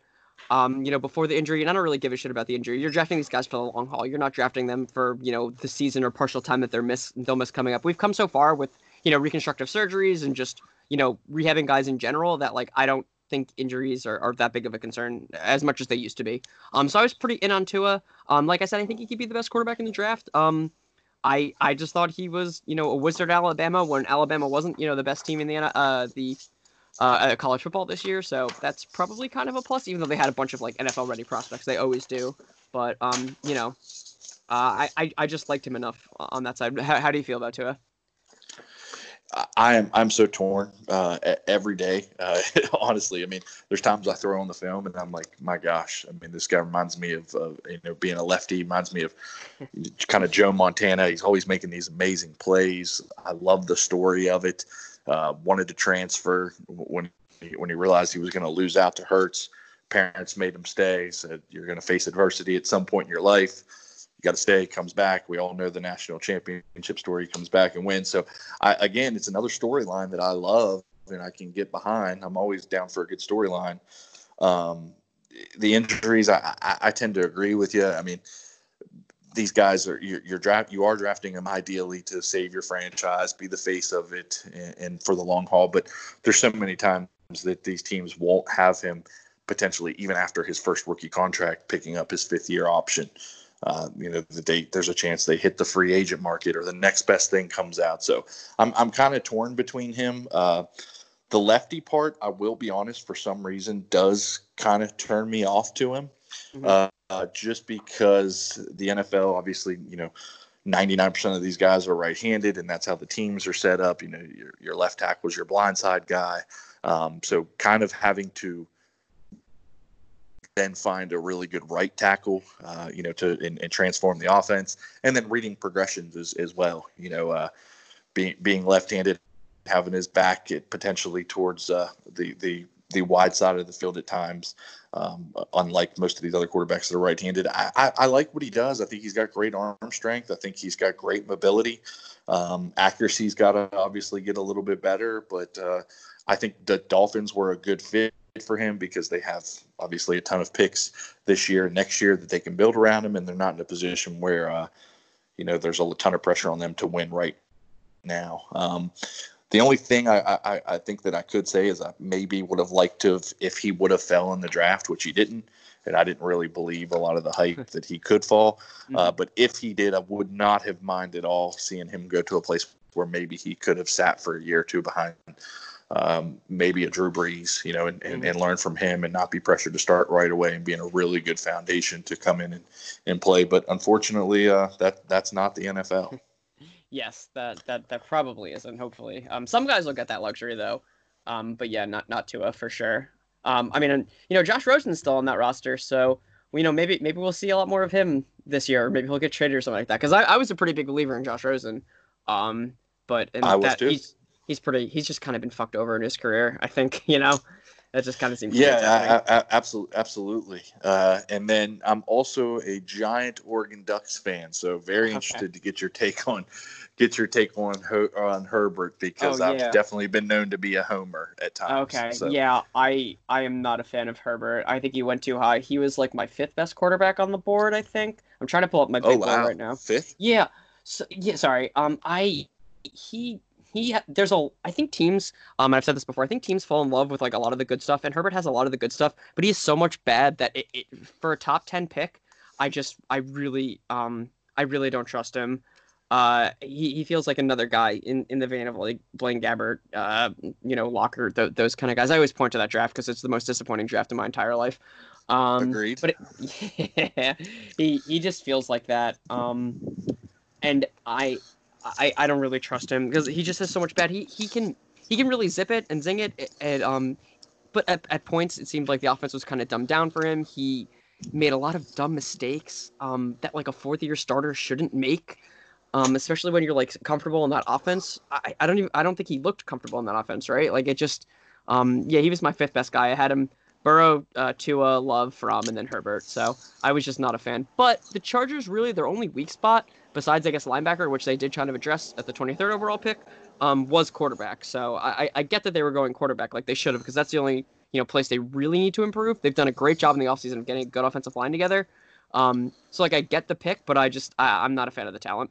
um, you know, before the injury, and I don't really give a shit about the injury. You're drafting these guys for the long haul. You're not drafting them for, you know, the season or partial time that they're miss they'll miss coming up. We've come so far with, you know, reconstructive surgeries and just, you know, rehabbing guys in general that like I don't think injuries are, are that big of a concern as much as they used to be. Um, so I was pretty in on Tua. Um, like I said, I think he could be the best quarterback in the draft. Um, I I just thought he was, you know, a wizard Alabama when Alabama wasn't, you know, the best team in the uh the uh, at college football this year, so that's probably kind of a plus. Even though they had a bunch of like NFL ready prospects, they always do. But um, you know, uh, I, I I just liked him enough on that side. How, how do you feel about Tua? I am I'm so torn uh, every day. Uh, [LAUGHS] honestly, I mean, there's times I throw on the film and I'm like, my gosh. I mean, this guy reminds me of uh, you know being a lefty. Reminds me of [LAUGHS] kind of Joe Montana. He's always making these amazing plays. I love the story of it. Uh, wanted to transfer when he, when he realized he was going to lose out to Hurts. Parents made him stay. Said you're going to face adversity at some point in your life You got to stay. Comes back. We all know the national championship story. Comes back and wins. So, I, again, it's another storyline that I love and I can get behind. I'm always down for a good storyline. Um, the injuries, I, I, I, tend to agree with you. I mean, these guys are you're, you're, draft you are drafting them ideally to save your franchise, be the face of it, and, and for the long haul. But there's so many times that these teams won't have him potentially even after his first rookie contract picking up his fifth year option uh, you know, the date there's a chance they hit the free agent market or the next best thing comes out. So I'm I'm kind of torn between him. Uh, the lefty part, I will be honest, for some reason does kind of turn me off to him, mm-hmm. uh, uh, just because the NFL, obviously, you know. 99% of these guys are right-handed, and that's how the teams are set up. You know, your, your left tackle was your blindside guy, um, so kind of having to then find a really good right tackle, uh, you know, to and, and, transform the offense, and then reading progressions as, as well. You know, uh, being being left-handed, having his back potentially towards uh, the the the wide side of the field at times. Um, unlike most of these other quarterbacks that are right-handed, I, I, I, like what he does. I think he's got great arm strength. I think he's got great mobility. Um, accuracy's got to obviously get a little bit better, but uh, I think the Dolphins were a good fit for him because they have obviously a ton of picks this year and next year that they can build around him, and they're not in a position where uh, you know there's a ton of pressure on them to win right now. Um, the only thing I, I, I, think that I could say is I maybe would have liked to have if he would have fell in the draft, which he didn't, and I didn't really believe a lot of the hype that he could fall. Mm-hmm. Uh, but if he did, I would not have minded at all seeing him go to a place where maybe he could have sat for a year or two behind um, maybe a Drew Brees, you know, and, and, and, learn from him and not be pressured to start right away and be in a really good foundation to come in and, and play. But unfortunately, uh, that that's not the NFL. [LAUGHS] yes, that that that probably isn't. Hopefully, um, some guys will get that luxury though. Um, but yeah, not not Tua for sure. Um, I mean, you know, Josh Rosen's still on that roster, so you know maybe maybe we'll see a lot more of him this year, or maybe he'll get traded or something like that. Because I, I was a pretty big believer in Josh Rosen. Um, but and I was too. He's, he's pretty. He's just kind of been fucked over in his career. I think [LAUGHS] you know. That just kind of seems. Yeah, absolutely, absolutely. Uh, and then I'm also a giant Oregon Ducks fan, so very okay. interested to get your take on get your take on on Herbert because oh, yeah. I've definitely been known to be a homer at times. Okay, so. yeah, I I am not a fan of Herbert. I think he went too high. He was like my fifth best quarterback on the board. I think I'm trying to pull up my big oh, wow. board right now. Fifth? Yeah. So yeah, sorry. Um, I he he there's a I think teams um I've said this before I think teams fall in love with like a lot of the good stuff and Herbert has a lot of the good stuff but he is so much bad that it, it for a top 10 pick I just I really um I really don't trust him. Uh he, he feels like another guy in in the vein of like Blaine Gabbert uh you know Locker th- those kind of guys. I always point to that draft because it's the most disappointing draft in my entire life. Um agreed. but it, [LAUGHS] yeah he he just feels like that um and I I, I don't really trust him because he just has so much bad. He he can he can really zip it and zing it, and um, but at, at points it seemed like the offense was kind of dumbed down for him. He made a lot of dumb mistakes um, that like a fourth year starter shouldn't make. Um, especially when you're like comfortable in that offense. I, I don't even I don't think he looked comfortable in that offense, right? Like it just um, yeah, he was my fifth best guy. I had him Burrow, uh, Tua, Love, Fromm, and then Herbert. So I was just not a fan. But the Chargers really their only weak spot besides I guess linebacker, which they did kind of address at the 23rd overall pick, um, was quarterback. So I, I get that they were going quarterback like they should have because that's the only you know place they really need to improve. They've done a great job in the offseason of getting a good offensive line together. Um, so like I get the pick, but I just I, I'm not a fan of the talent.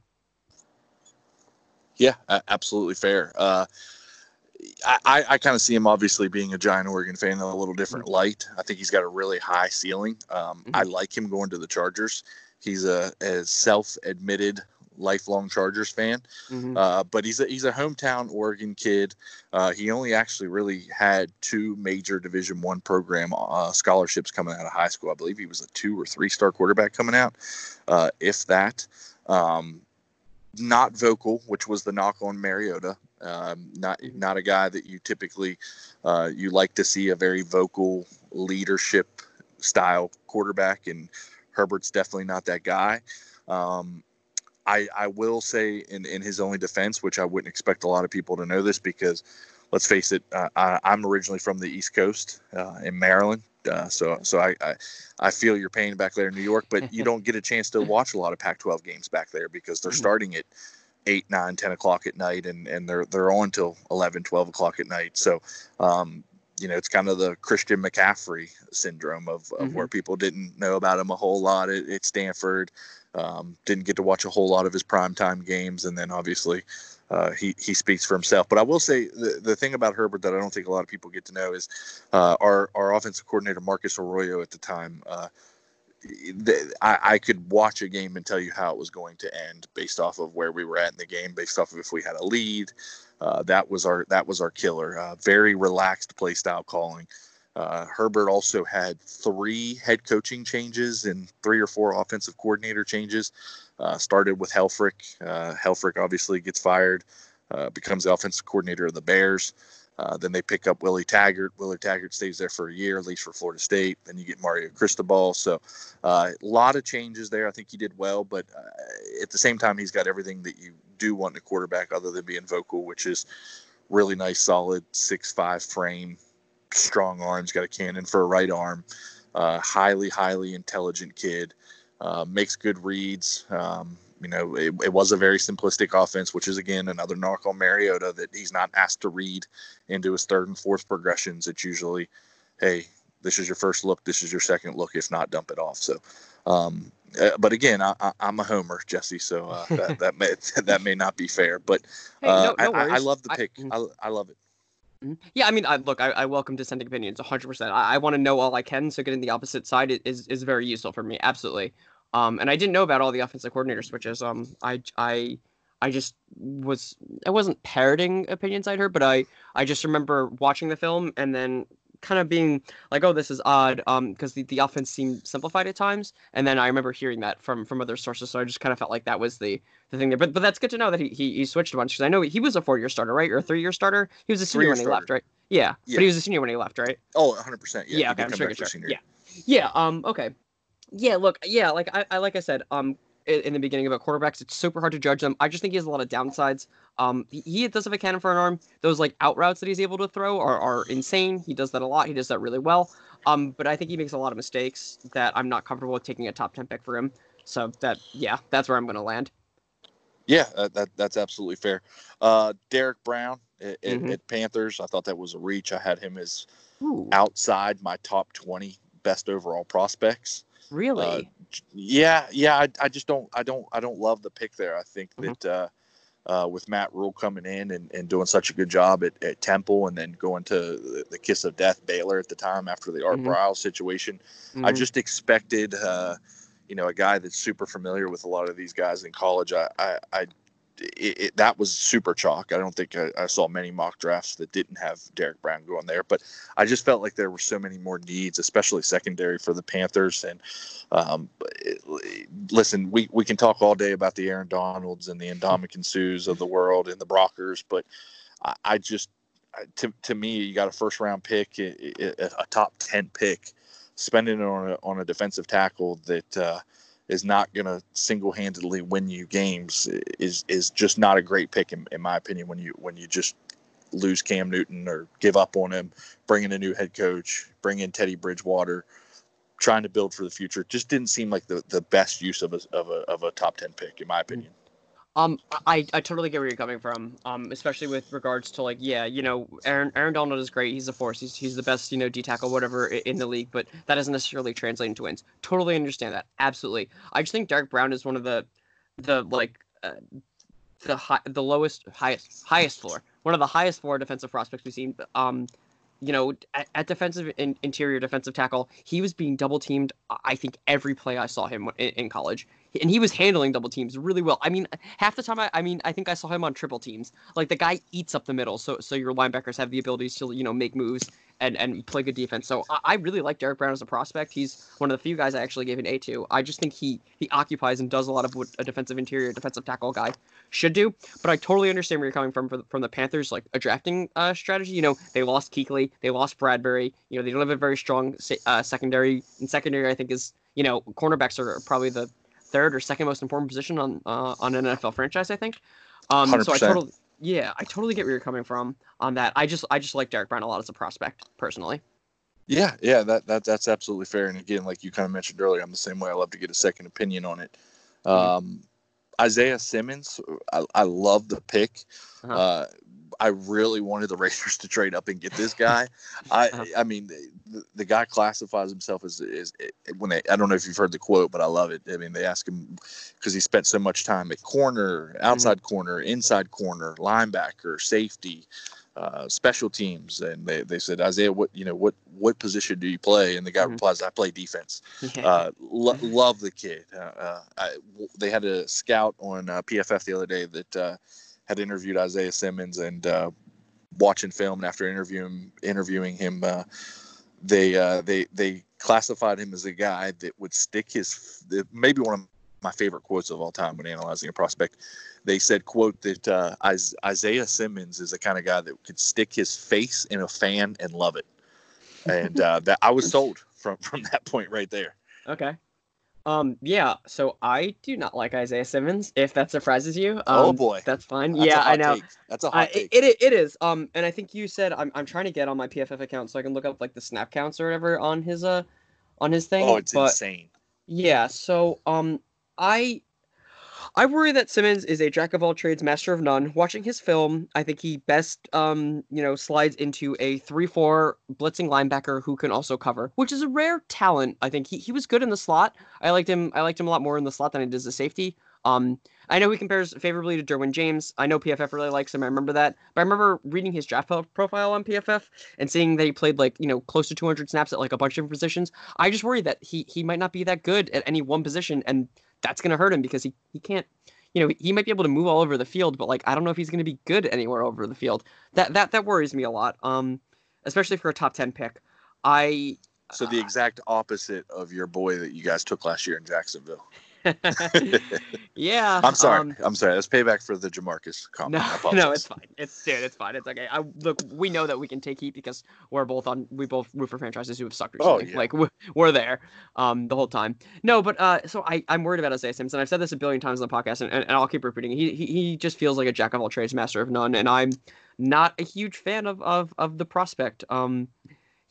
Yeah, absolutely fair. Uh, I, I kind of see him obviously being a giant Oregon fan in a little different mm-hmm. light. I think he's got a really high ceiling. Um, mm-hmm. I like him going to the Chargers. He's a, a self-admitted lifelong Chargers fan, mm-hmm. uh, but he's a, he's a hometown Oregon kid. Uh, he only actually really had two major Division One program uh, scholarships coming out of high school. I believe he was a two or three star quarterback coming out, uh, if that. Um, not vocal, which was the knock on Mariota Um, not not a guy that you typically uh, you like to see a very vocal leadership style quarterback, and Herbert's definitely not that guy. Um, I, I will say in, in his only defense, which I wouldn't expect a lot of people to know this because let's face it, uh, I, am originally from the East Coast uh, in Maryland. Uh, so so I, I, I feel your pain back there in New York, but you [LAUGHS] don't get a chance to watch a lot of Pac-12 games back there because they're mm-hmm. starting at 8, 9, 10 o'clock at night and, and they're they're on till 11, 12 o'clock at night. So um, you know, it's kind of the Christian McCaffrey syndrome of, of mm-hmm. where people didn't know about him a whole lot at, at Stanford. Um, didn't get to watch a whole lot of his primetime games, and then obviously uh, he he speaks for himself. But I will say the, the thing about Herbert that I don't think a lot of people get to know is uh, our our offensive coordinator Marcus Arroyo at the time. Uh, I, I, could watch a game and tell you how it was going to end based off of where we were at in the game, based off of if we had a lead. Uh, that was our that was our killer. Uh, very relaxed play style calling. Uh, Herbert also had three head coaching changes and three or four offensive coordinator changes. Uh, started with Helfrich. Uh, Helfrich obviously gets fired, uh, becomes the offensive coordinator of the Bears. Uh, then they pick up Willie Taggart. Willie Taggart stays there for a year, at least for Florida State. Then you get Mario Cristobal. So uh, a lot of changes there. I think he did well, but at the same time, he's got everything that you do want in a quarterback other than being vocal, which is really nice, solid six five frame, strong arms, got a cannon for a right arm. Uh, highly, highly intelligent kid. Uh, makes good reads. Um, you know, it, it, was a very simplistic offense, which is again another knock on Mariota that he's not asked to read into his third and fourth progressions. It's usually, hey, this is your first look, this is your second look. If not, dump it off. So, um, uh, but again, I, am a homer, Jesse, so uh, [LAUGHS] that, that may [LAUGHS] that may not be fair. But uh, hey, no, no I, I, love the pick. I. I, I love it. Mm-hmm. Yeah, I mean, I, look, I, I welcome dissenting opinions 100%. I, I want to know all I can, so getting the opposite side is, is very useful for me, absolutely. Um, and I didn't know about all the offensive coordinator switches. Um, I, I, I just was, I wasn't parroting opinions I'd heard, but I, I just remember watching the film and then kind of being like, oh, this is odd, um, because the, the offense seemed simplified at times, and then I remember hearing that from from other sources, so I just kind of felt like that was the the thing there. But but that's good to know that he he, he switched a bunch because I know he, he was a four year starter, right, or a three year starter. He was a senior when he starter. left, right? Yeah, yeah, but he was a senior when he left, right? Oh, 100 percent. Yeah, yeah. Okay, I'm sure. sure. Yeah, yeah. Um, okay. Yeah, look, yeah, like I, I like I said, um, in the beginning about quarterbacks. It's super hard to judge them. I just think he has a lot of downsides. Um, he does have a cannon for an arm. Those like out routes that he's able to throw are, are insane. He does that a lot. He does that really well. Um, but I think he makes a lot of mistakes that I'm not comfortable with taking a top ten pick for him. So that yeah, that's where I'm going to land. Yeah, uh, that that's absolutely fair. Uh, Derrick Brown at, mm-hmm. at, Panthers, I thought that was a reach. I had him as Ooh. outside my top twenty best overall prospects. Really? Uh, yeah, yeah. I, I just don't I don't I don't love the pick there. I think mm-hmm. that uh, uh, with Matt Rhule coming in and, and doing such a good job at, at Temple and then going to the, the, kiss of death Baylor at the time after the Art mm-hmm. Briles situation, mm-hmm. I just expected uh, you know a guy that's super familiar with a lot of these guys in college. I I, I it, it, that was super chalk. I don't think I, I, saw many mock drafts that didn't have Derrick Brown going there, but I just felt like there were so many more needs, especially secondary for the Panthers. And um, it, listen, we, we can talk all day about the Aaron Donalds and the Ndamukong Suhs of the world and the Brockers, but I, I just to, to me, you got a first round pick, a, a top ten pick, spending it on a, on a defensive tackle that. Uh, is not going to single-handedly win you games is is just not a great pick in, in my opinion when you when you just lose Cam Newton or give up on him, bring in a new head coach, bring in Teddy Bridgewater, trying to build for the future. Just didn't seem like the, the best use of a, of a of a top ten pick in my opinion. Um, I, I totally get where you're coming from. Um, especially with regards to like, yeah, you know, Aaron Aaron Donald is great. He's a force. He's he's the best, you know, D tackle whatever in the league. But that doesn't necessarily translate into wins. Totally understand that. Absolutely. I just think Derrick Brown is one of the, the like, uh, the high, the lowest, highest, highest floor. One of the highest floor defensive prospects we've seen. Um, you know, at, at defensive in, interior defensive tackle, he was being double teamed. I think every play I saw him in, in, college, and he was handling double teams really well. I mean, half the time, I, I mean, I think I saw him on triple teams. Like the guy eats up the middle, so so your linebackers have the ability to you know make moves and and play good defense. So I, I really like Derrick Brown as a prospect. He's one of the few guys I actually gave an A to. I just think he he occupies and does a lot of what a defensive interior defensive tackle guy should do. But I totally understand where you're coming from from the Panthers, like a drafting uh, strategy. You know, they lost Kuechly, they lost Bradberry. You know, they don't have a very strong uh, secondary. And secondary, I think, is you know, cornerbacks are probably the third or second most important position on uh, on an NFL franchise. I think. Um, 100%. so I totally, yeah, I totally get where you're coming from on that. I just, I just like Derrick Brown a lot as a prospect personally. Yeah, yeah, that, that that's absolutely fair. And again, like you kind of mentioned earlier, I'm the same way. I love to get a second opinion on it. Mm-hmm. Um, Isaiah Simmons, I, I love the pick. Uh-huh. Uh, I really wanted the [LAUGHS] Raiders to trade up and get this guy. I [LAUGHS] uh-huh. I mean, the, the, guy classifies himself as is when they. I don't know if you've heard the quote, but I love it. I mean, they ask him because he spent so much time at corner, mm-hmm. outside mm-hmm. corner, inside corner, linebacker, safety. Uh, special teams, and they, they said Isaiah, what you know, what what position do you play? And the guy mm-hmm. replies, I play defense. [LAUGHS] Yeah. Uh, lo- love the kid. Uh, uh I, they had a scout on uh, PFF the other day that uh, had interviewed Isaiah Simmons and uh, watching film and after interviewing interviewing him, uh, they uh, they they classified him as a guy that would stick his maybe one of my favorite quotes of all time when analyzing a prospect. They said, "quote that uh, Isaiah Simmons is the kind of guy that could stick his face in a fan and love it," and uh, that I was sold from from that point right there. Okay. Um, yeah, so I do not like Isaiah Simmons. If that surprises you, oh, um, oh boy, that's fine. That's yeah, I know. Take. That's a hot uh, it, it, it is. Um, and I think you said I'm I'm trying to get on my PFF account so I can look up like the snap counts or whatever on his uh on his thing. Oh, it's but, insane. Yeah. So um, I I worry that Simmons is a jack of all trades, master of none. Watching his film, I think he best, um, you know, slides into a three-four blitzing linebacker who can also cover, which is a rare talent. I think he, he was good in the slot. I liked him. I liked him a lot more in the slot than I did as a safety. Um, I know he compares favorably to Derwin James. I know PFF really likes him. I remember that. But I remember reading his draft profile on PFF and seeing that he played like, you know, close to 200 snaps at like a bunch of positions. I just worry that he he might not be that good at any one position and that's going to hurt him because he, he can't you know he might be able to move all over the field but like i don't know if he's going to be good anywhere over the field. That that that worries me a lot um especially for a top 10 pick. I so the exact opposite of your boy that you guys took last year in jacksonville [LAUGHS] yeah. I'm sorry. Um, I'm sorry. That's payback for the Jamarcus comment. No, [LAUGHS] no, it's fine. It's dude, it's fine. It's okay. I look. We know that we can take heat because we're both on. We both root for franchises who have sucked recently. Oh, yeah. Like we're, we're there, um, the whole time. No, but uh, so I I'm worried about Isaiah Simmons, and I've said this a billion times on the podcast, and, and, and I'll keep repeating. He, he he just feels like a jack of all trades, master of none, and I'm not a huge fan of of of the prospect. Um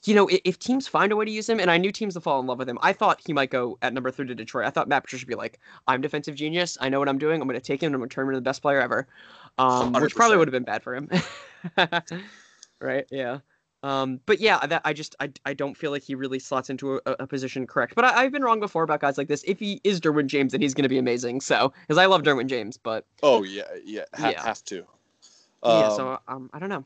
you know, if, teams find a way to use him, and I knew teams would fall in love with him, I thought he might go at number three to Detroit. I thought Matt Patricia should be like, I'm defensive genius. I know what I'm doing. I'm going to take him and I'm going to turn him into the best player ever, um, which probably would have been bad for him. [LAUGHS] right? Yeah. Um, but yeah, that I just I, I don't feel like he really slots into a, a position correct. But I, have been wrong before about guys like this. If he is Derwin James, then he's going to be amazing. So because I love Derwin James, but oh yeah, yeah, ha- yeah. have to. Um, yeah, so um, I don't know.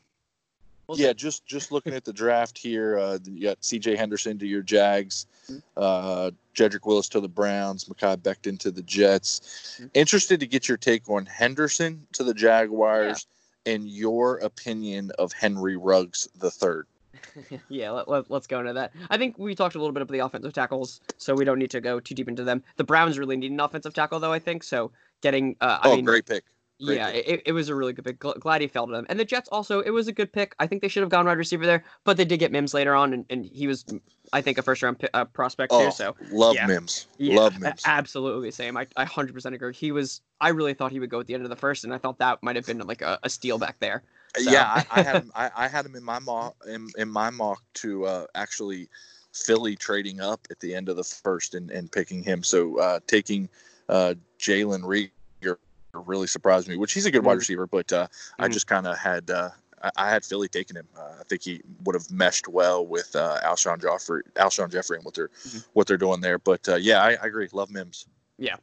Yeah, just just looking at the draft here, uh, you got C.J. Henderson to your Jags, mm-hmm. uh, Jedrick Wills to the Browns, Mekhi Becton to the Jets. Mm-hmm. Interested to get your take on Henderson to the Jaguars yeah. and your opinion of Henry Ruggs the third. [LAUGHS] yeah, let, us let, go into that. I think we talked a little bit about the offensive tackles, so we don't need to go too deep into them. The Browns really need an offensive tackle, though. I think so. Getting, uh, I oh, mean, great pick. Great yeah, it, it was a really good pick. Glad he fell to them. And the Jets also, it was a good pick. I think they should have gone wide receiver there, but they did get Mims later on, and, and he was, I think, a first round p- uh, prospect oh, too. So love yeah. Mims. Yeah, love Mims. Absolutely same. I, I 100% agree. He was, I really thought he would go at the end of the first, and I thought that might have been like a, a steal back there. So. Yeah, I, I, had [LAUGHS] him. I, I, had him in my mock in, in my mock to uh, actually Philly trading up at the end of the first and, and picking him. So uh, taking uh, Jalen Reed really surprised me, which he's a good wide mm-hmm. receiver, but uh, mm-hmm. I just kind of had uh, I, had Philly taking him. Uh, I think he would have meshed well with uh, Alshon Jeffery, Alshon Jeffery, and what they're mm-hmm. what they're doing there. But uh, yeah, I, I agree. Love Mims. Yeah,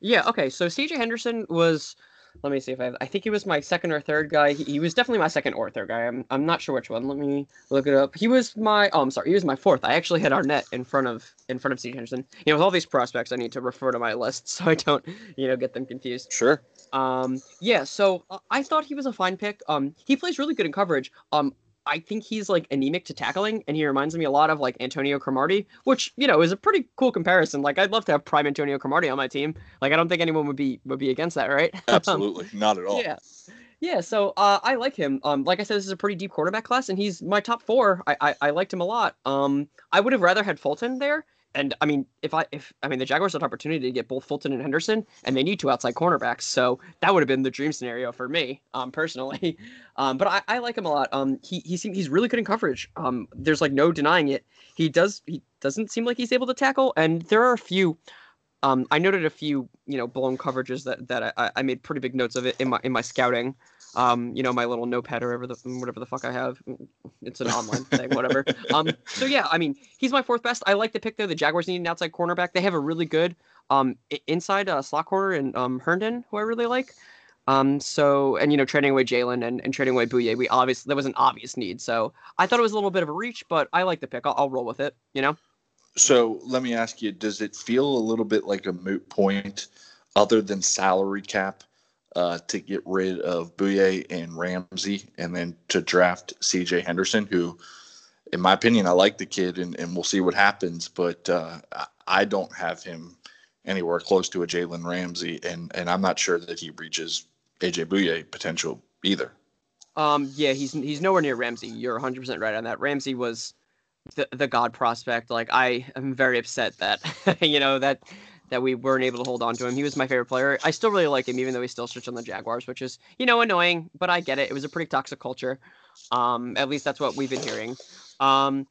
yeah. Okay, so C.J. Henderson was let me see if I have, I think he was my second or third guy. He, he, was definitely my second or third guy. I'm I'm not sure which one. Let me look it up. He was my oh I'm sorry. He was my fourth. I actually had Arnette in front of in front of C. Henderson. You know, with all these prospects, I need to refer to my list [LAUGHS] so I don't you know get them confused. Sure. Um. Yeah. So uh, I thought he was a fine pick. Um. He plays really good in coverage. Um. I think he's like anemic to tackling, and he reminds me a lot of like Antonio Cromartie, which you know is a pretty cool comparison. Like I'd love to have prime Antonio Cromartie on my team. Like I don't think anyone would be would be against that, right? [LAUGHS] Absolutely, not at all. Yeah. Yeah, so uh, I like him. Um, like I said, this is a pretty deep quarterback class, and he's my top four. I, I, I liked him a lot. Um, I would have rather had Fulton there, and I mean, if I if I mean the Jaguars had opportunity to get both Fulton and Henderson, and they need two outside cornerbacks, so that would have been the dream scenario for me, um, personally. [LAUGHS] Um, but I, I like him a lot. Um, he he seems he's really good in coverage. Um, there's like no denying it. He does he doesn't seem like he's able to tackle, and there are a few. Um, I noted a few, you know, blown coverages that that I, I made pretty big notes of it in my in my scouting um, you know, my little notepad or whatever the whatever the fuck I have. It's an online thing, whatever. [LAUGHS] Um, so yeah, I mean, he's my fourth best. I like the pick though. The Jaguars need an outside cornerback. They have a really good um inside uh, slot corner in um Herndon, who I really like. Um, so and you know, trading away Jalen and, and trading away Bouye, we obviously that was an obvious need. So I thought it was a little bit of a reach, but I like the pick. I'll, I'll roll with it. You know. So let me ask you: Does it feel a little bit like a moot point, other than salary cap? uh, to get rid of Bouye and Ramsey, and then to draft C.J. Henderson, who, in my opinion, I like the kid, and, and we'll see what happens. But uh, I don't have him anywhere close to a Jalen Ramsey, and and I'm not sure that he reaches AJ Bouye potential either. Um, yeah, he's he's nowhere near Ramsey. You're 100 percent right on that. Ramsey was the the god prospect. Like I am very upset that [LAUGHS] you know that that we weren't able to hold on to him. He was my favorite player. I still really like him, even though he's still switched on the Jaguars, which is, you know, annoying, but I get it. It was a pretty toxic culture. Um, at least that's what we've been hearing. Um,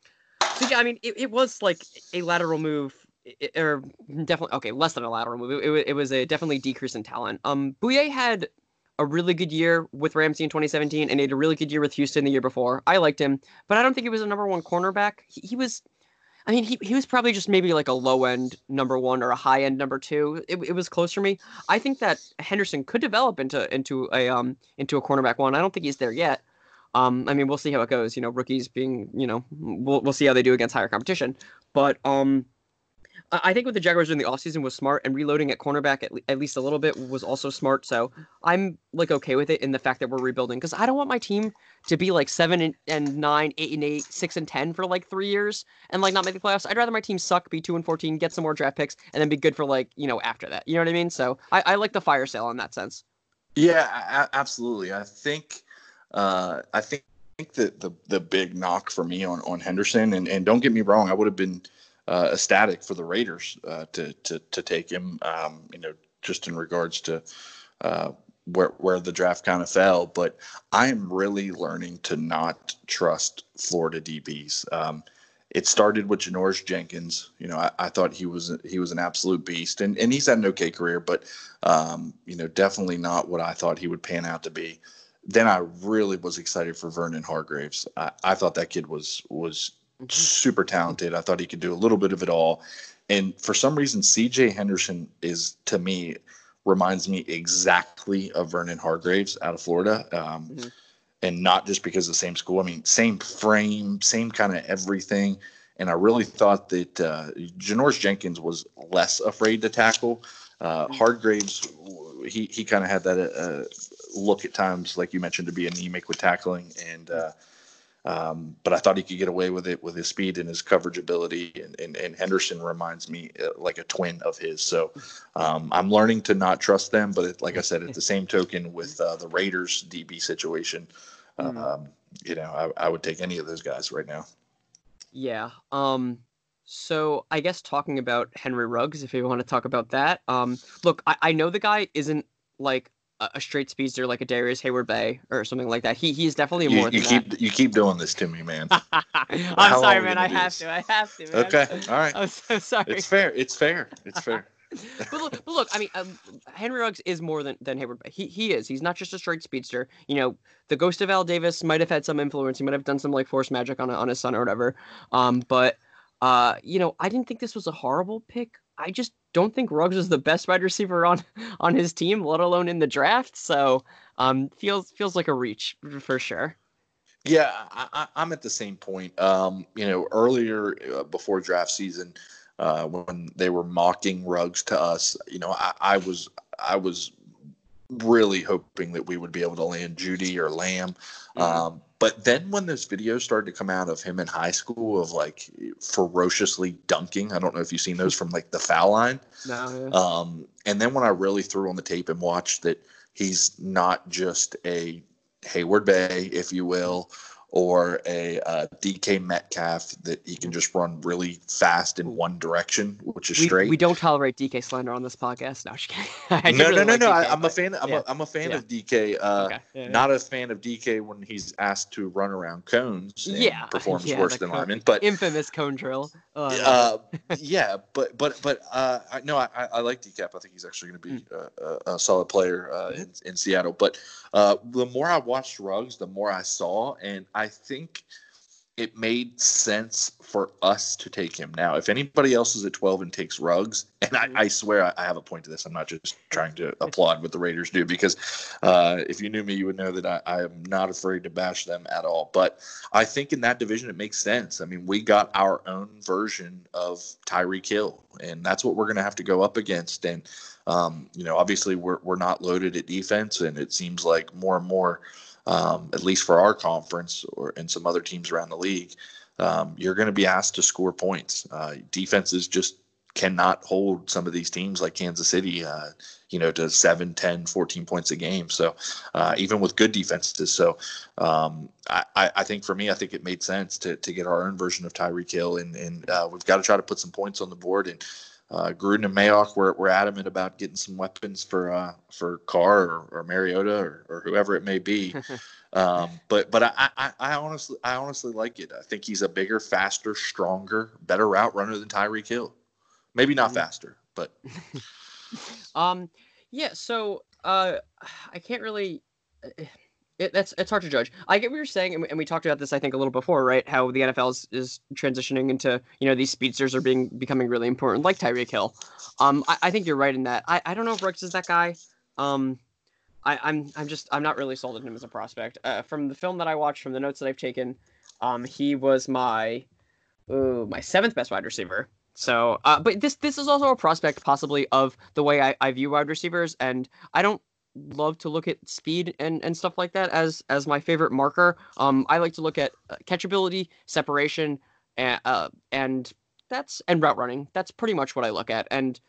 so yeah, I mean, it, it was like a lateral move, or definitely okay, less than a lateral move. It, it, it was a definitely decrease in talent. Um, Bouye had a really good year with Ramsey in 2017, and he had a really good year with Houston the year before. I liked him, but I don't think he was a number one cornerback. He, he was I mean, he, he was probably just maybe like a low end number one or a high end number two. It, it was close for me. I think that Henderson could develop into into a um into a cornerback one. I don't think he's there yet. Um, I mean, we'll see how it goes. You know, rookies being, you know, we'll we'll see how they do against higher competition. But um, I think what the Jaguars did in the offseason was smart, and reloading at cornerback at, le- at least a little bit was also smart. So I'm like okay with it in the fact that we're rebuilding because I don't want my team to be like seven and, and nine, eight and eight, six and ten for like three years and like not make the playoffs. I'd rather my team suck, be two and fourteen, get some more draft picks, and then be good for like you know after that. You know what I mean? So I, I like the fire sale in that sense. Yeah, a- absolutely. I think uh, I think that the the big knock for me on on Henderson, and and don't get me wrong, I would have been uh, ecstatic for the Raiders uh, to, to to take him. Um, you know, just in regards to uh, where where the draft kind of fell. But I am really learning to not trust Florida DBs. Um, it started with Janoris Jenkins. You know, I, I, thought he was he was an absolute beast, and and he's had an okay career, but um, you know, definitely not what I thought he would pan out to be. Then I really was excited for Vernon Hargreaves. I, I thought that kid was was super talented. I thought he could do a little bit of it all. And for some reason, CJ Henderson is to me reminds me exactly of Vernon Hargreaves out of Florida. Um, mm-hmm. And not just because of the same school. I mean, same frame, same kind of everything. And I really thought that uh, Janoris Jenkins was less afraid to tackle. Uh, mm-hmm. Hargreaves, he, he kind of had that uh, look at times, like you mentioned, to be anemic with tackling. And uh, um, but I thought he could get away with it with his speed and his coverage ability. And, and, and Henderson reminds me uh, like a twin of his. So um, I'm learning to not trust them. But it, like I said, at the same token, with uh, the Raiders DB situation, mm-hmm. um, you know, I, I, would take any of those guys right now. Yeah. Um. So I guess talking about Henry Ruggs, if you want to talk about that. Um. Look, I, I know the guy isn't like a straight speedster like a Darrius Heyward-Bey or something like that. He he's definitely more. You, you keep that. you keep doing this to me, man. [LAUGHS] I'm sorry, man. I have to. I have to. Man. Okay. All right. [LAUGHS] I'm so sorry. It's fair. It's fair. It's [LAUGHS] fair. but look, but look, I mean, um, Henry Ruggs is more than than Heyward-Bey. He he is. He's not just a straight speedster. You know, the ghost of Al Davis might have had some influence. He might have done some like force magic on on his son or whatever. Um, but uh, you know, I didn't think this was a horrible pick. I just don't think Ruggs is the best wide receiver on [LAUGHS] on his team, let alone in the draft. So um, feels feels like a reach for sure. Yeah, I, am at the same point. Um, you know, earlier uh, before draft season, uh, when they were mocking Ruggs to us, you know, I, I, was I was really hoping that we would be able to land Jeudy or Lamb. Mm-hmm. Um, but then when those videos started to come out of him in high school of like ferociously dunking, I don't know if you've seen those from like the foul line. No. yeah. Um, and then when I really threw on the tape and watched that he's not just a Heyward-Bey, if you will, or a uh, DK Metcalf that he can just run really fast in one direction, which is we, straight. we don't tolerate DK slander on this podcast. No, just kidding. [LAUGHS] I do no, really no, no, like no. DK, I, I'm a fan. I'm, yeah. a, I'm a fan Yeah. of DK. Uh, Okay. Yeah. Not a fan of DK when he's asked to run around cones. And Yeah, [LAUGHS] performs worse than cone- linemen. But infamous cone drill. Oh, uh, yeah, but but but uh, I, no, I, I like DCAP. I think he's actually going to be Hmm. a, a, solid player uh, in, in Seattle. But uh, the more I watched Ruggs, the more I saw, and I think it made sense for us to take him. Now, if anybody else is at 12 and takes Ruggs, and I, I swear I, I have a point to this, I'm not just trying to applaud what the Raiders do, because uh, if you knew me, you would know that I, I am not afraid to bash them at all. But I think in that division, it makes sense. I mean, we got our own version of Tyreek Hill, and that's what we're going to have to go up against. And, um, you know, obviously, we're, we're not loaded at defense, and it seems like more and more um, at least for our conference or and some other teams around the league, um, you're going to be asked to score points. Uh, defenses just cannot hold some of these teams like Kansas City, uh, you know, to 7, 10, 14 points a game. So uh, even with good defenses. So um, I, I think for me, I think it made sense to, to get our own version of Tyreek Hill. And, and uh, we've got to try to put some points on the board. And uh, Gruden and Mayock were, were adamant about getting some weapons for uh, for Carr or, or Mariota or, or whoever it may be. [LAUGHS] um, but but I, I, I honestly I honestly like it. I think he's a bigger, faster, stronger, better route runner than Tyreek Hill. Maybe not Mhm. faster, but [LAUGHS] Um, yeah. So, uh, I can't really. It, that's it's hard to judge. I get what you're saying, and we, and we talked about this I think a little before, right? How the NFL is, is transitioning into you know these speedsters are being becoming really important, like Tyreek Hill. Um, I, I think you're right in that. I, I don't know if Ruggs is that guy. Um, I, I'm I'm just I'm not really sold on him as a prospect. Uh, from the film that I watched, from the notes that I've taken, um, he was my, ooh, my seventh best wide receiver. So, uh, but this this is also a prospect possibly of the way I, I view wide receivers, and I don't love to look at speed and, and stuff like that as as my favorite marker. Um, I like to look at uh, catchability, separation, and uh, and that's and route running. That's pretty much what I look at. And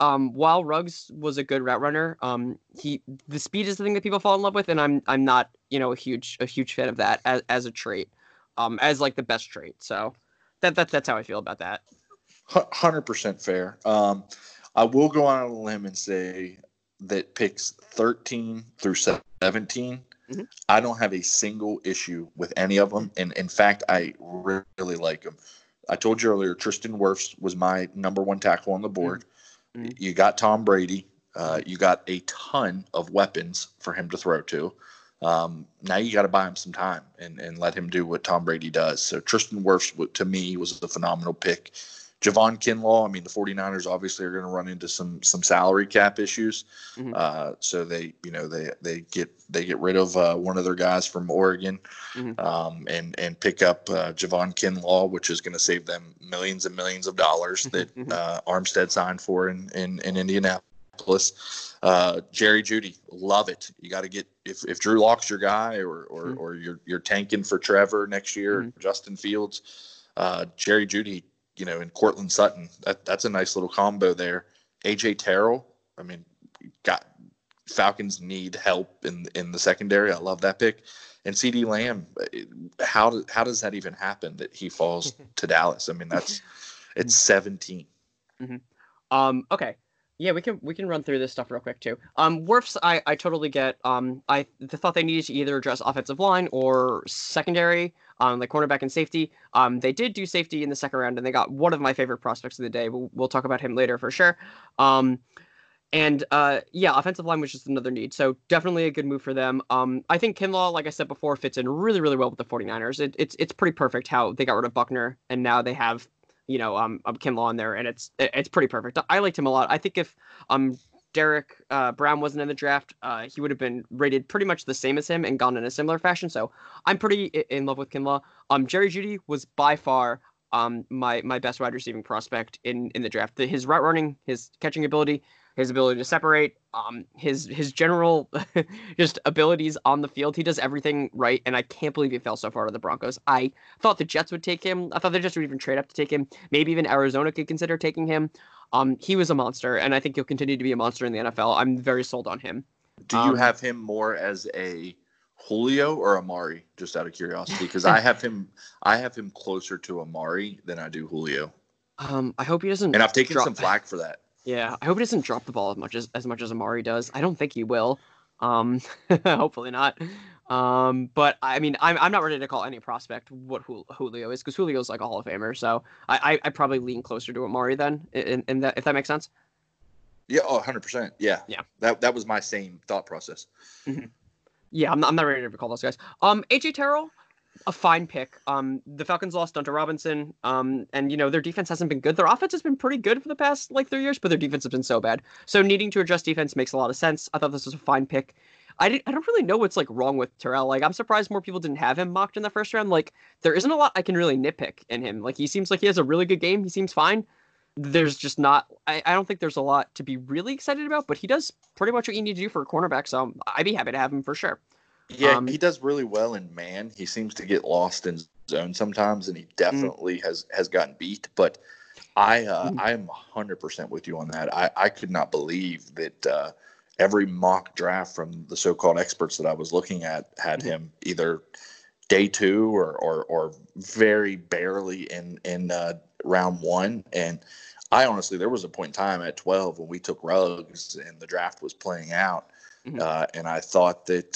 um, while Ruggs was a good route runner, um, he the speed is the thing that people fall in love with, and I'm I'm not you know a huge a huge fan of that as, as a trait, um, as like the best trait. So that that that's how I feel about that. hundred percent fair. Um, I will go on a limb and say that picks thirteen through seventeen. Mhm. I don't have a single issue with any of them, and in fact, I really like them. I told you earlier, Tristan Wirfs was my number one tackle on the board. Mhm. You got Tom Brady. Uh, you got a ton of weapons for him to throw to. Um, now you got to buy him some time and, and let him do what Tom Brady does. So Tristan Wirfs, to me, was a phenomenal pick. Javon Kinlaw, I mean, the 49ers obviously are going to run into some some salary cap issues. Mhm. Uh, so they, you know, they they get they get rid of uh, one of their guys from Oregon Mhm. um, and and pick up uh, Javon Kinlaw, which is going to save them millions and millions of dollars that [LAUGHS] Mhm. uh, Armstead signed for in in, in Indianapolis. Uh, Jerry Jeudy, love it. You got to get if, if Drew Lock's your guy, or or, Mhm. or you're you're tanking for Trevor next year, Mhm. Justin Fields, uh, Jerry Jeudy, you know, and Courtland Sutton. That that's a nice little combo there. AJ Terrell, I mean, got Falcons need help in in the secondary. I love that pick. And CeeDee Lamb, how how does that even happen that he falls [LAUGHS] to Dallas? I mean, that's it's 17. Um, okay. Yeah, we can we can run through this stuff real quick too. Um, Wirfs, I I totally get. Um, I th- thought they needed to either address offensive line or secondary, um, like cornerback and safety. Um, they did do safety in the second round, and they got one of my favorite prospects of the day. We'll, we'll talk about him later for sure. Um, and uh, yeah, offensive line was just another need. So definitely a good move for them. Um, I think Kinlaw, like I said before, fits in really, really well with the 49ers. It, it's it's pretty perfect how they got rid of Buckner and now they have, you know, um, um Kinlaw in there, and it's it's pretty perfect. I liked him a lot. I think if um Derrick uh, Brown wasn't in the draft, uh, he would have been rated pretty much the same as him and gone in a similar fashion. So I'm pretty in love with Kinlaw. Um, Jerry Jeudy was by far um my my best wide receiving prospect in in the draft. The, his route running, his catching ability, his ability to separate, um, his his general [LAUGHS] just abilities on the field. He does everything right, and I can't believe he fell so far to the Broncos. I thought the Jets would take him. I thought the Jets would even trade up to take him. Maybe even Arizona could consider taking him. Um, he was a monster, and I think he'll continue to be a monster in the NFL. I'm very sold on him. Do you um, have him more as a Julio or Amari? Just out of curiosity, because I have him. I have him closer to Amari than I do Julio. Um, I hope he doesn't. And I've taken drop... some flack for that. Yeah, I hope he doesn't drop the ball as much as as much as Amari does. I don't think he will. Um, [LAUGHS] hopefully not. Um, but I mean, I'm I'm not ready to call any prospect what Julio is because Julio's like a Hall of Famer. So I, I I probably lean closer to Amari then, in, in that if that makes sense. Yeah, oh, 100%. Yeah. Yeah. That that was my same thought process. Mm-hmm. Yeah, I'm not, I'm not ready to call those guys. Um, AJ Terrell, a fine pick. Um, the Falcons lost Dunta Robinson. Um, and you know their defense hasn't been good. Their offense has been pretty good for the past like three years, but their defense has been so bad. So needing to adjust defense makes a lot of sense. I thought this was a fine pick. I didn't, I don't really know what's like wrong with Terrell. Like I'm surprised more people didn't have him mocked in the first round. Like there isn't a lot I can really nitpick in him. Like he seems like he has a really good game. He seems fine. There's just not. I, I don't think there's a lot to be really excited about. But he does pretty much what you need to do for a cornerback. So I'd be happy to have him for sure. Yeah, um, he does really well in man. He seems to get lost in zone sometimes, and he mm. definitely mm has has gotten beat. But I uh, mm I am hundred percent with you on that. I I could not believe that uh, every mock draft from the so-called experts that I was looking at had mm him either day two or or, or very barely in in uh, round one and. I honestly, there was a point in time at 12 when we took Ruggs and the draft was playing out, mm-hmm. uh, and I thought that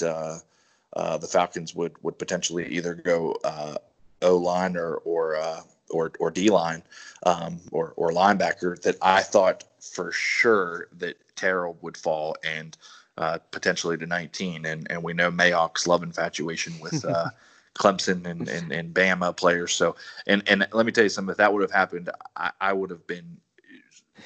uh, the Falcons would would potentially either go uh, O line or or uh, or or D line um, or or linebacker. That I thought for sure that Terrell would fall and uh, potentially to 19. And and we know Mayock's love infatuation with. Uh, [LAUGHS] Clemson and, and, and Bama players. So, and, and let me tell you something, if that would have happened, I, I would have been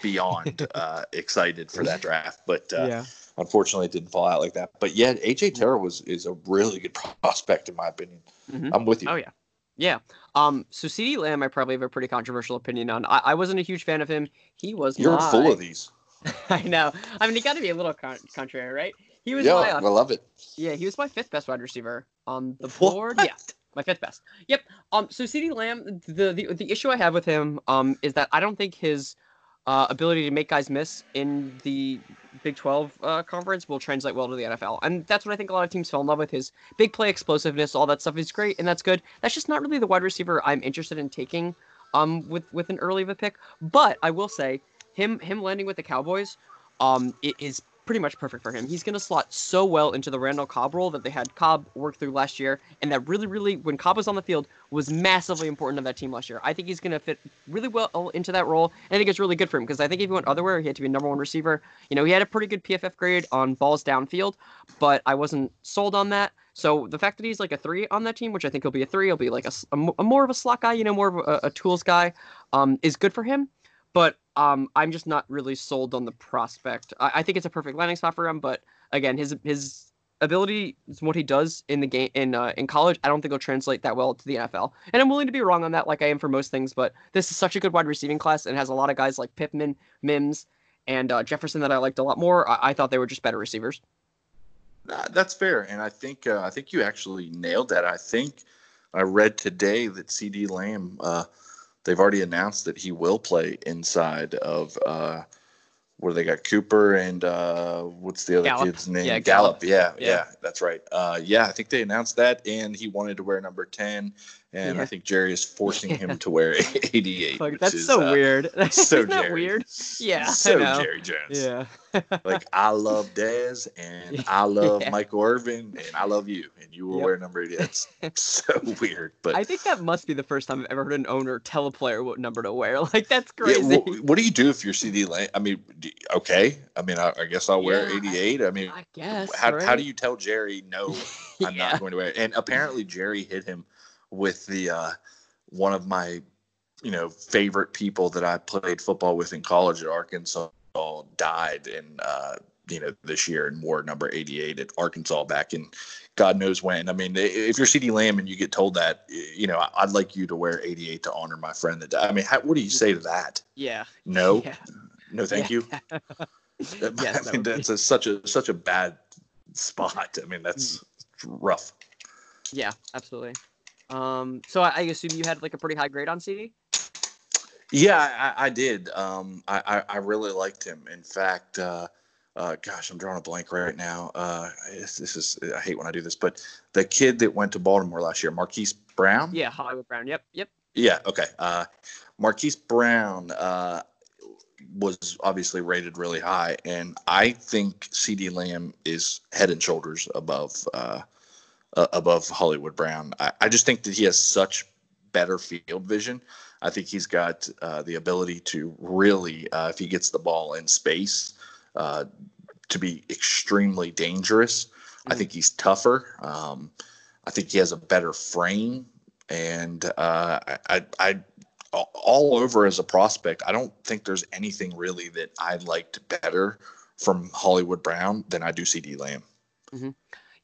beyond [LAUGHS] uh, excited for that draft. But uh, yeah unfortunately it didn't fall out like that. But yeah, AJ Terrell was is a really good [LAUGHS] prospect in my opinion. Mm-hmm. I'm with you. Oh yeah. Yeah. Um. So CeeDee Lamb, I probably have a pretty controversial opinion on. I, I wasn't a huge fan of him. He was. You're my... full of these. [LAUGHS] I know. I mean, he got to be a little con- contrary, right? He was. Yeah, my, uh, I love it. Yeah, he was my fifth best wide receiver on the board. What? Yeah, my fifth best. Yep. Um. So CeeDee Lamb, the, the the issue I have with him, um, is that I don't think his uh, ability to make guys miss in the Big 12 uh, conference will translate well to the NFL. And that's what I think a lot of teams fell in love with his big play explosiveness, all that stuff is great and that's good. That's just not really the wide receiver I'm interested in taking um with with an early of a pick. But I will say him him landing with the Cowboys um it is pretty much perfect for him. He's going to slot so well into the Randall Cobb role that they had Cobb work through last year, and that really, really, when Cobb was on the field, was massively important to that team last year. I think he's going to fit really well into that role, and I think it's really good for him because I think if he went otherwhere, he had to be a number one receiver. You know, he had a pretty good PFF grade on balls downfield, but I wasn't sold on that. So the fact that he's like a three on that team, which I think he'll be a three, he'll be like a, a, a more of a slot guy, you know, more of a, a tools guy, um, is good for him. But um, I'm just not really sold on the prospect. I, I think it's a perfect landing spot for him, but again, his his ability, is what he does in the game in uh, in college, I don't think will translate that well to the NFL. And I'm willing to be wrong on that, like I am for most things. But this is such a good wide receiving class and has a lot of guys like Pittman, Mims, and uh, Jefferson that I liked a lot more. I, I thought they were just better receivers. That's fair, and I think uh, I think you actually nailed that. I think I read today that CeeDee Lamb uh, they've already announced that he will play inside of uh, where they got Cooper and uh, what's the other Gallup. kid's name? Yeah, Gallup. Gallup. Yeah, yeah, yeah, that's right. Uh, yeah, I think they announced that, and he wanted to wear number ten, and yeah. I think Jerry is forcing him [LAUGHS] to wear [LAUGHS] 88. Like, that's is, so uh, weird. [LAUGHS] so Isn't that weird? Yeah, so Jerry Jones. Yeah. like I love Dez and I love yeah. Michael Irvin and I love you and you will yep. wear number 88. That's so weird. But I think that must be the first time I've ever heard an owner tell a player what number to wear. Like that's crazy. Yeah, what, do you do if you're CeeDee Lamb? I mean, okay. I mean, I, I guess I'll wear 88. I mean, I guess. How, right? how do you tell Jerry no? I'm not going to wear it. And apparently Jerry hit him with the uh, one of my you know favorite people that I played football with in college at Arkansas died in uh, you know this year in war number 88 at Arkansas back in God knows when. I mean, if you're CeeDee Lamb and you get told that, you know, I'd like you to wear 88 to honor my friend that died. I mean, how, what do you say to that? Yeah. No. [LAUGHS] Yeah. No, thank yeah. [LAUGHS] you. Yes, I mean, that that's a, such a such a bad spot. I mean, that's Mm. rough. Yeah, absolutely. Um, so I, I assume you had like a pretty high grade on CeeDee. Yeah, I, I did. Um, I, I, I really liked him. In fact, uh, uh, gosh, I'm drawing a blank right now. Uh, this, this is I hate when I do this, but the kid that went to Baltimore last year, Marquise Brown. Yeah, Hollywood Brown. Yep, yep. Yeah. Okay. Uh, Marquise Brown uh, was obviously rated really high, and I think CeeDee Lamb is head and shoulders above uh, above Hollywood Brown. I, I just think that he has such better field vision. I think he's got uh, the ability to really, uh, if he gets the ball in space, uh, to be extremely dangerous. I Mhm. think he's tougher. Um, I think he has a better frame, and uh, I, I, I, all over as a prospect, I don't think there's anything really that I liked better from Hollywood Brown than I do CeeDee Lamb.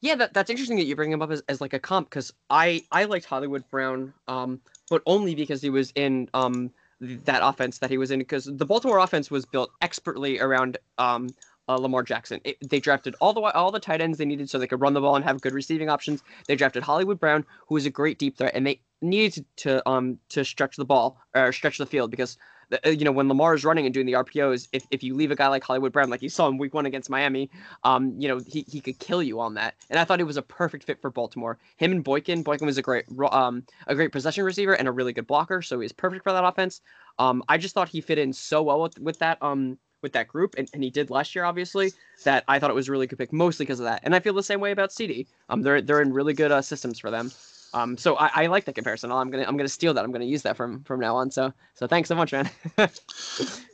Yeah, that, that's interesting that you bring him up as, as like a comp because I I liked Hollywood Brown, um, but only because he was in um that offense that he was in because the Baltimore offense was built expertly around um uh, Lamar Jackson. It, they drafted all the all the tight ends they needed so they could run the ball and have good receiving options. They drafted Hollywood Brown, who was a great deep threat, and they needed to, to um to stretch the ball or stretch the field because you know when Lamar is running and doing the RPOs, if, if you leave a guy like Hollywood Brown, like you saw in Week One against Miami, um, you know, he, he could kill you on that. And I thought he was a perfect fit for Baltimore. Him and Boykin. Boykin was a great um a great possession receiver and a really good blocker, so he's perfect for that offense. Um, I just thought he fit in so well with, with that um with that group, and, and he did last year, obviously. That I thought it was really good pick, mostly because of that. And I feel the same way about CeeDee. Um, they're they're in really good uh, systems for them. Um, so I, I like that comparison. I'm gonna I'm gonna steal that. I'm gonna use that from from now on. So so thanks so much, man. [LAUGHS]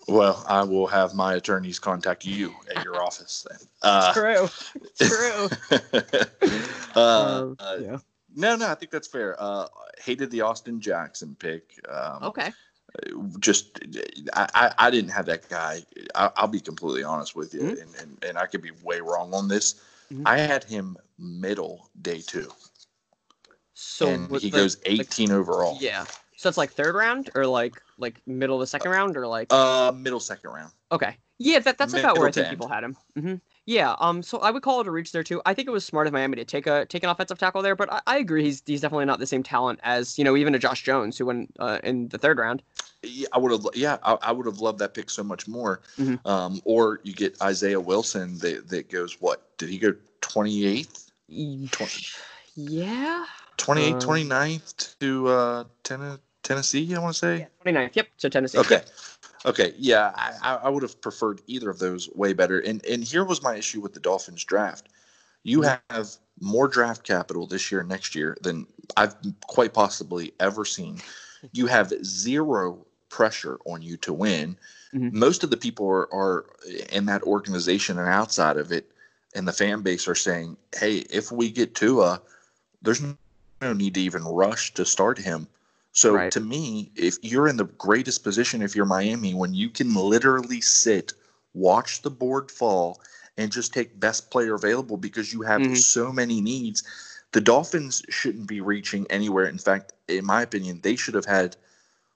Well, I will have my attorneys contact you at your office then. [LAUGHS] Uh, True. [LAUGHS] True. uh, Um, uh, yeah. no, no, I think that's fair. Uh, hated the Austin Jackson pick. Um, Okay. Just, I, I, I didn't have that guy. I, I'll be completely honest with you, Mhm. and, and, and I could be way wrong on this. Mhm. I had him middle day two, So and he the- goes the- 18 overall. Yeah. So it's like third round or like like middle of the second round or like Uh, middle second round. okay. Yeah, that, that's about where I think end. people had him. hmm Yeah. Um. So I would call it a reach there too. I think it was smart of Miami to take a take an offensive tackle there, but I, I agree he's he's definitely not the same talent as you know even a Josh Jones who went uh, in the third round. Yeah, I would have. Yeah, I, I would have loved that pick so much more. Mhm. Um, or you get Isaiah Wilson that that goes what? Did he go 28th, Y- 20, Yeah. 28th, Uh, 29th to uh, Ten- Tennessee? I want to say. 29th. Yep. So Tennessee. Okay. Okay. Yeah, I, I would have preferred either of those way better. And and here was my issue with the Dolphins draft. You Mhm. have more draft capital this year and next year than I've quite possibly ever seen. [LAUGHS] You have zero pressure on you to win. Mhm. Most of the people are, are in that organization and outside of it, and the fan base are saying, "Hey, if we get Tua, there's no need to even rush to start him." So Right. to me, if you're in the greatest position, if you're Miami, when you can literally sit, watch the board fall, and just take best player available because you have Mhm. so many needs, the Dolphins shouldn't be reaching anywhere. In fact, in my opinion, they should have had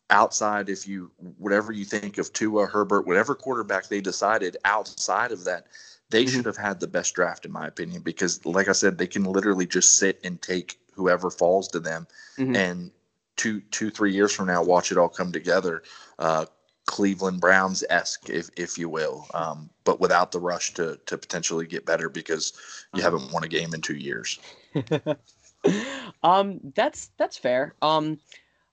outside if you whatever you think of Tua, Herbert, whatever quarterback they decided outside of that, they Mhm. should have had the best draft in my opinion because like I said, they can literally just sit and take whoever falls to them Mhm. and two two three years from now watch it all come together uh, cleveland browns esque if, if you will um, but without the rush to to potentially get better because you haven't won a game in two years [LAUGHS] um, that's that's fair. Um,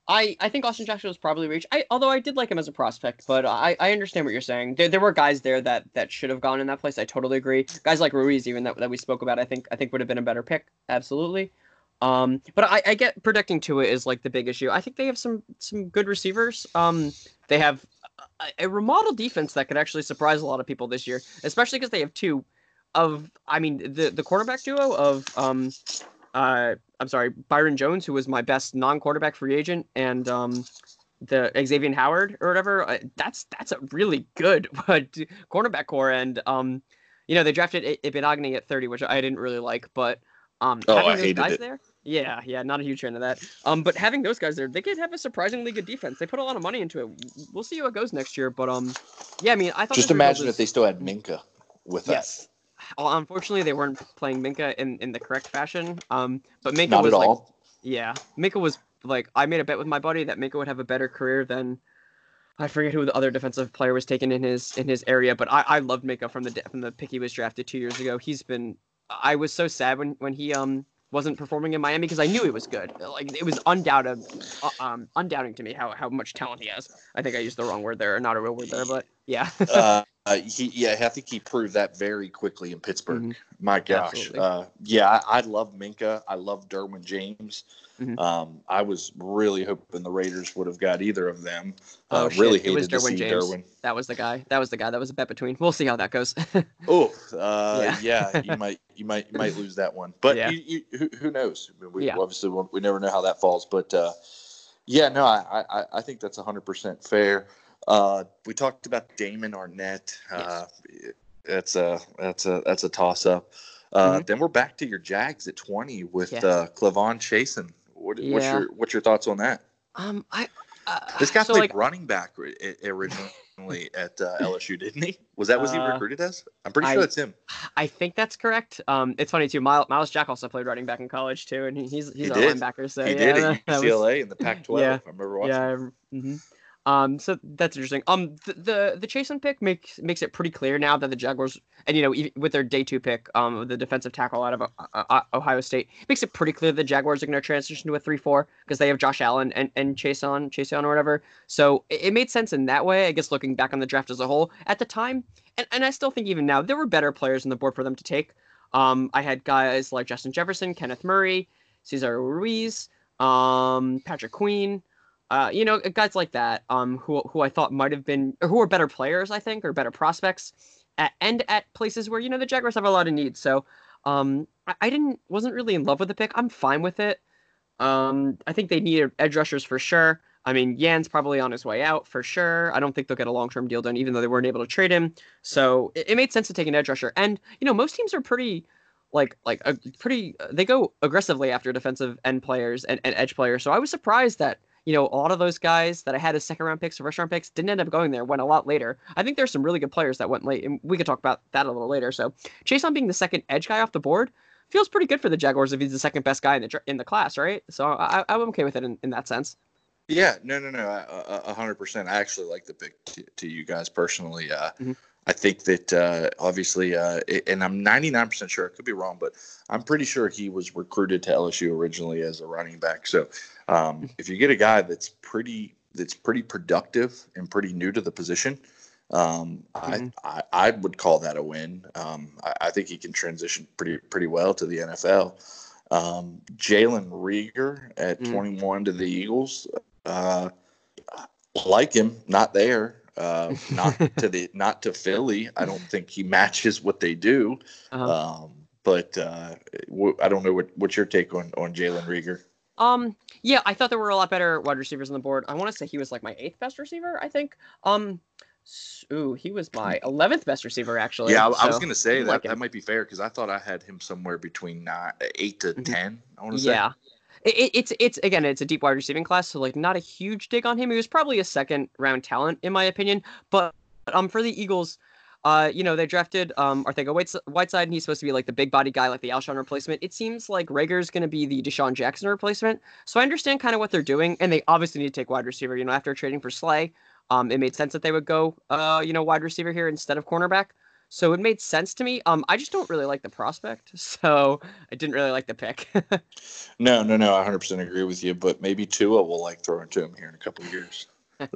I I think Austin Jackson was probably reached. I although I did like him as a prospect, but I I understand what you're saying. There, there were guys there that that should have gone in that place. I totally agree. Guys like Ruiz, even that, that we spoke about, I think I think would have been a better pick. Absolutely. Um, but I, I get predicting to it is like the big issue. I think they have some some good receivers. Um, they have a, a remodeled defense that could actually surprise a lot of people this year, especially because they have two of I mean the the quarterback duo of um uh I'm sorry Byron Jones who was my best non-quarterback free agent and um the Xavier Howard or whatever uh, that's that's a really good [LAUGHS] cornerback core and um you know they drafted I- Ibn at 30 which I didn't really like but um Oh, having I those hated guys it. there yeah yeah not a huge fan of that um but having those guys there they could have a surprisingly good defense they put a lot of money into it we'll see how it goes next year but um yeah I mean I thought just imagine was- if they still had Minkah with that. Yes. Well, unfortunately, they weren't playing Minkah in, in the correct fashion. Um, but Minkah Not was at like, all. yeah, Minkah was like, I made a bet with my buddy that Minkah would have a better career than I forget who the other defensive player was taken in his in his area. But I, I loved Minkah from the from the pick he was drafted two years ago. He's been, I was so sad when when he um wasn't performing in Miami because I knew he was good. Like it was undoubted, uh, um, undoubting to me how how much talent he has. I think I used the wrong word there, not a real word there, but yeah. [LAUGHS] uh, uh, he, yeah, I think he proved that very quickly in Pittsburgh. Mhm. My gosh, uh, yeah, I, I love Minkah. I love Derwin James. Mhm. Um, I was really hoping the Raiders would have got either of them. Oh, uh, shit. really It was hated to Derwin see James. Derwin. That was the guy. That was the guy. That was a bet between. We'll see how that goes. [LAUGHS] Oh, uh, Yeah. yeah. you [LAUGHS] might, you might, you might lose that one. But Yeah. you, you, who, who knows? I mean, we Yeah. obviously we never know how that falls. But uh, yeah, no, I, I, I think that's hundred percent fair. Uh, we talked about Damon Arnette. Uh, that's a that's a that's a toss up. Uh, Then we're back to your Jags at twenty with Mm-hmm. Yeah. uh, K'Lavon Chaisson. What, What's your what's your thoughts on that? um, I uh, This guy so played like running back originally at uh, LSU, didn't he? Was that was he Uh, recruited as? I'm pretty I- sure that's him. I think that's correct. Um, it's funny too. Miles, Myles Jack also played running back in college too, and he's he's He a did. linebacker. So he yeah, did at [LAUGHS] that was- UCLA in the Pac-12. Yeah. I remember watching. Yeah. hmm Um, so that's interesting. Um, the the, the Chaisson pick makes makes it pretty clear now that the Jaguars, and you know, with their day two pick, um, the defensive tackle out of uh, uh, Ohio State, makes it pretty clear the Jaguars are going to transition to a three four because they have Josh Allen and and Chaisson Chase on or whatever. So it, it made sense in that way. I guess looking back on the draft as a whole at the time, and and I still think even now there were better players on the board for them to take. Um, I had guys like Justin Jefferson, Kenneth Murray, Cesar Ruiz, um, Patrick Queen uh, you know, guys like that, um, who who I thought might have been, or who are better players, I think, or better prospects, at, and at places where you know the Jaguars have a lot of needs. So, um, I, I didn't, wasn't really in love with the pick. I'm fine with it. Um, I think they need edge rushers for sure. I mean, Yan's probably on his way out for sure. I don't think they'll get a long term deal done, even though they weren't able to trade him. So it, it made sense to take an edge rusher. And you know, most teams are pretty like like a pretty they go aggressively after defensive end players and, and edge players. So I was surprised that you know a lot of those guys that I had as second round picks or first round picks didn't end up going there. Went a lot later. I think there's some really good players that went late, and we could talk about that a little later. So Chaisson being the second edge guy off the board feels pretty good for the Jaguars if he's the second best guy in the in the class, right? So I, I'm okay with it in, in that sense. Yeah, no, no, no, a- a hundred percent. I actually like the pick to, to you guys personally. Uh, Mhm. I think that uh, obviously, uh, it- and I'm 99 percent sure. I could be wrong, but I'm pretty sure he was recruited to LSU originally as a running back. So um, if you get a guy that's pretty that's pretty productive and pretty new to the position, um, Mhm. I, I I would call that a win. Um, I, I think he can transition pretty pretty well to the NFL. Um, Jalen Reagor at Mm. 21 to the Eagles. Uh, like him, not there. Uh, not [LAUGHS] to the not to Philly. I don't think he [LAUGHS] matches what they do. Uh-huh. Um, but uh, w- I don't know what what's your take on on Jalen Reagor. Um, yeah, I thought there were a lot better wide receivers on the board. I want to say he was like my eighth best receiver. I think. Um, ooh, he was my eleventh best receiver actually. yeah, I, I was gonna say that like that might be fair because I thought I had him somewhere between nine, eight to Mhm. ten. I want to say. Yeah. It, it- it's it's again it's a deep wide receiving class, so like not a huge dig on him. He was probably a second round talent in my opinion. But um for the Eagles, uh you know they drafted um Arcega Whites- Whiteside and he's supposed to be like the big body guy, like the Alshon replacement. It seems like Reagor's going to be the DeSean Jackson replacement. So I understand kind of what they're doing, and they obviously need to take wide receiver. You know after trading for Slay, um it made sense that they would go uh you know wide receiver here instead of cornerback. So it made sense to me. Um, I just don't really like the prospect, [LAUGHS] so I didn't really like the pick. [LAUGHS] No, no, no. I 100 percent agree with you. But maybe Tua will like throwing to him here in a couple of years.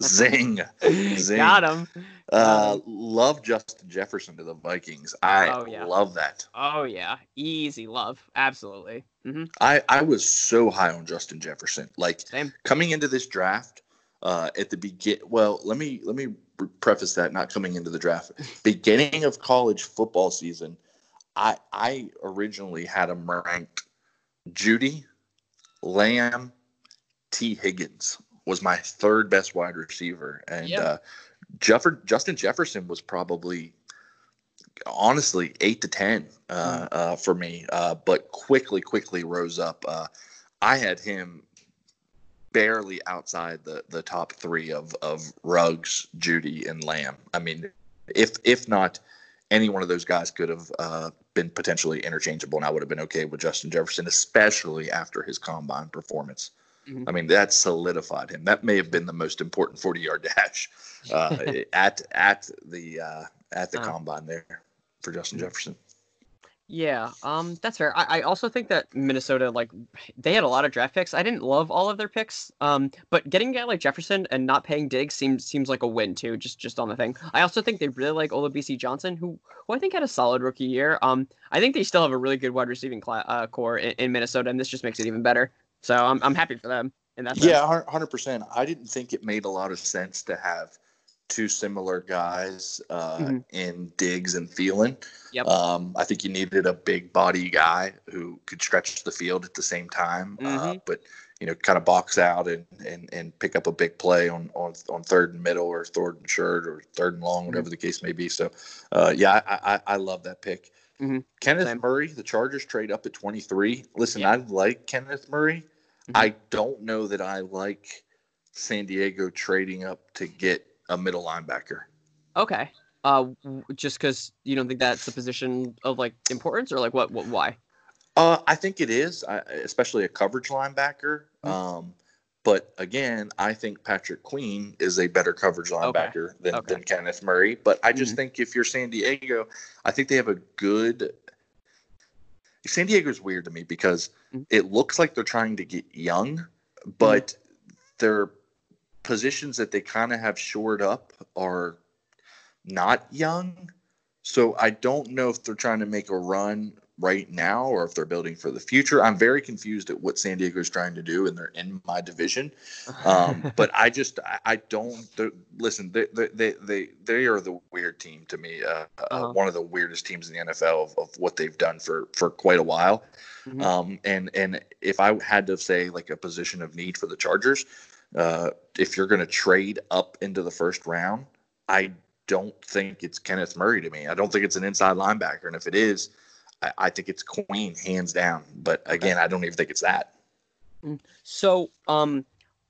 Zing. [LAUGHS] Zing. Got him. Uh, love Justin Jefferson to the Vikings. I Oh, yeah. love that. Oh yeah, easy love, absolutely. hmm I, I was so high on Justin Jefferson. Like Same. coming into this draft, uh, at the begin. Well, let me let me preface that. Not coming into the draft, [LAUGHS] beginning of college football season. I I originally had him ranked Jeudy, Lamb, Tee Higgins was my third best wide receiver, and Yeah. uh, Jeffer- Justin Jefferson was probably honestly eight to ten uh, Mm. uh, for me, uh, but quickly, quickly rose up. Uh, I had him barely outside the the top three of of Ruggs, Jeudy, and Lamb. I mean, if if not any one of those guys could have uh, been potentially interchangeable, and I would have been okay with Justin Jefferson, especially after his combine performance. Mm-hmm. I mean, that solidified him. That may have been the most important 40 yard dash [LAUGHS] uh, at at the uh, at the uh-huh. combine there for Justin Jefferson. Yeah, um, that's fair. I, I also think that Minnesota, like, they had a lot of draft picks. I didn't love all of their picks, um, but getting a guy like Jefferson and not paying Diggs seems seems like a win too. Just just on the thing. I also think they really like Olabisi Johnson, who who I think had a solid rookie year. Um, I think they still have a really good wide receiving cl- uh, core in, in, Minnesota, and this just makes it even better. So I'm I'm happy for them in that. Yeah, hundred percent. I didn't think it made a lot of sense to have two similar guys uh, mm-hmm. in Diggs and Thielen. Yep. Um, I think you needed a big body guy who could stretch the field at the same time, uh, mm-hmm. uh, but you know, kind of box out and, and and pick up a big play on on, on third and middle or third and short or third and long, mm-hmm. whatever the case may be. So, uh, yeah, I, I, I love that pick. Mm-hmm. Kenneth Same. Murray, the Chargers trade up at 23. Listen, I like Kenneth Murray. Mm-hmm. I don't know that I like San Diego trading up to get a middle linebacker. Okay. Uh, just because you don't think that's a position of like importance, or like what? What? Why? Uh, I think it is, I, especially a coverage linebacker. Mm-hmm. Um, but again, I think Patrick Queen is a better coverage linebacker okay. Than, okay. than Kenneth Murray. But I just mm-hmm. think if you're San Diego, I think they have a good. San Diego's weird to me because mm-hmm. it looks like they're trying to get young, but mm-hmm. they're positions that they kind of have shored up are not young. So I don't know if they're trying to make a run right now or if they're building for the future. I'm very confused at what San Diego is trying to do, and they're in my division. Um, [LAUGHS] but I just I, I don't listen. They, they they they are the weird team to me. Uh, uh uh-huh. uh, one of the weirdest teams in the NFL of, of what they've done for for quite a while. Mm-hmm. Um, and and if I had to say like a position of need for the Chargers, uh, if you're going to trade up into the first round, I don't think it's Kenneth Murray to me. I don't think it's an inside linebacker. And if it is, I, I think it's Queen hands down. But again. I don't even think it's that. Mm. So, um,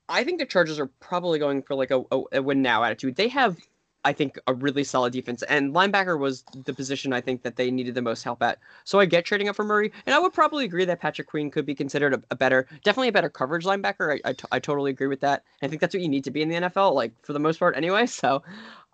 I think the Chargers are probably going for like a, a, a win now attitude. They have I think a really solid defense. And linebacker was the position I think that they needed the most help at. So I get trading up for Murray, and I would probably agree that Patrick Queen could be considered a, a better, definitely a better coverage linebacker. I, I, t- I totally agree with that. I think that's what you need to be in the NFL, like for the most part, anyway. [LAUGHS] So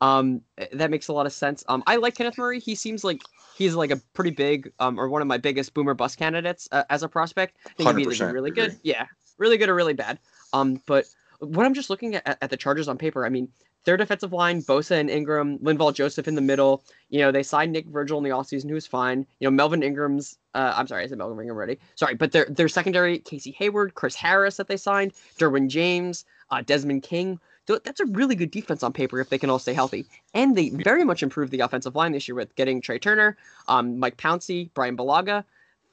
um, that makes a lot of sense. Um, I like Kenneth Murray. He seems like he's like a pretty big, um, or one of my biggest boomer bust candidates uh, as a prospect. I think he'd be really good, yeah, really good or really bad. Um, but when I'm just looking at, at the Chargers on paper, I mean, their defensive line, Bosa and Ingram, Linval Joseph in the middle. You know, they signed Nick Vigil in the offseason, who was fine. You know, Melvin Ingram's, uh, I'm sorry, I said Melvin Ingram already. Sorry, but their, their secondary, Casey Hayward, Chris Harris that they signed, Derwin James, uh, Desmond King. That's a really good defense on paper if they can all stay healthy. And they very much improved the offensive line this year with getting Trai Turner, um, Mike Pouncey, Bryan Bulaga.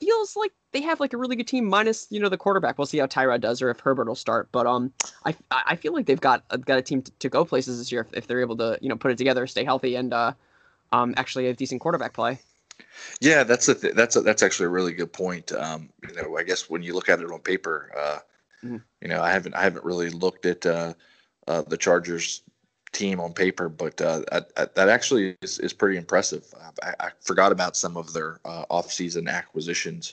feels like they have like a really good team minus you know the quarterback. We'll see how Tyrod does or if Herbert will start. But um, I I feel like they've got got a team to, to go places this year if, if, they're able to you know put it together, stay healthy, and uh, um, actually have decent quarterback play. Yeah, that's a th- that's a, that's actually a really good point. Um, you know, I guess when you look at it on paper, uh, mm-hmm. you know, I haven't I haven't really looked at uh, uh, the Chargers team on paper, but uh, I, I, that actually is, is pretty impressive. I, I, forgot about some of their uh, off-season acquisitions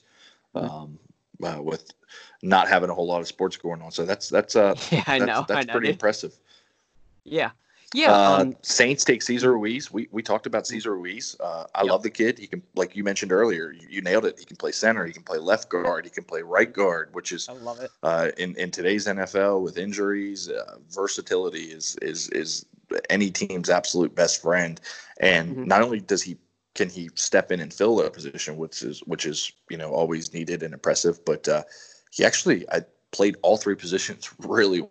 um, uh, with not having a whole lot of sports going on. So that's that's uh [LAUGHS] yeah, I that's, know that's know, pretty impressive. Yeah. Yeah, uh, um, Saints take Cesar Ruiz. We we talked about Cesar Ruiz. Uh, I yep. love the kid. He can, like you mentioned earlier, you, you, nailed it. He can play center. He can play left guard. He can play right guard, which is I love it. Uh, in in today's NFL with injuries, uh, versatility is is is any team's absolute best friend. And mm-hmm. not only does he can he step in and fill that position, which is which is you know always needed and impressive, but uh, he actually I played all three positions really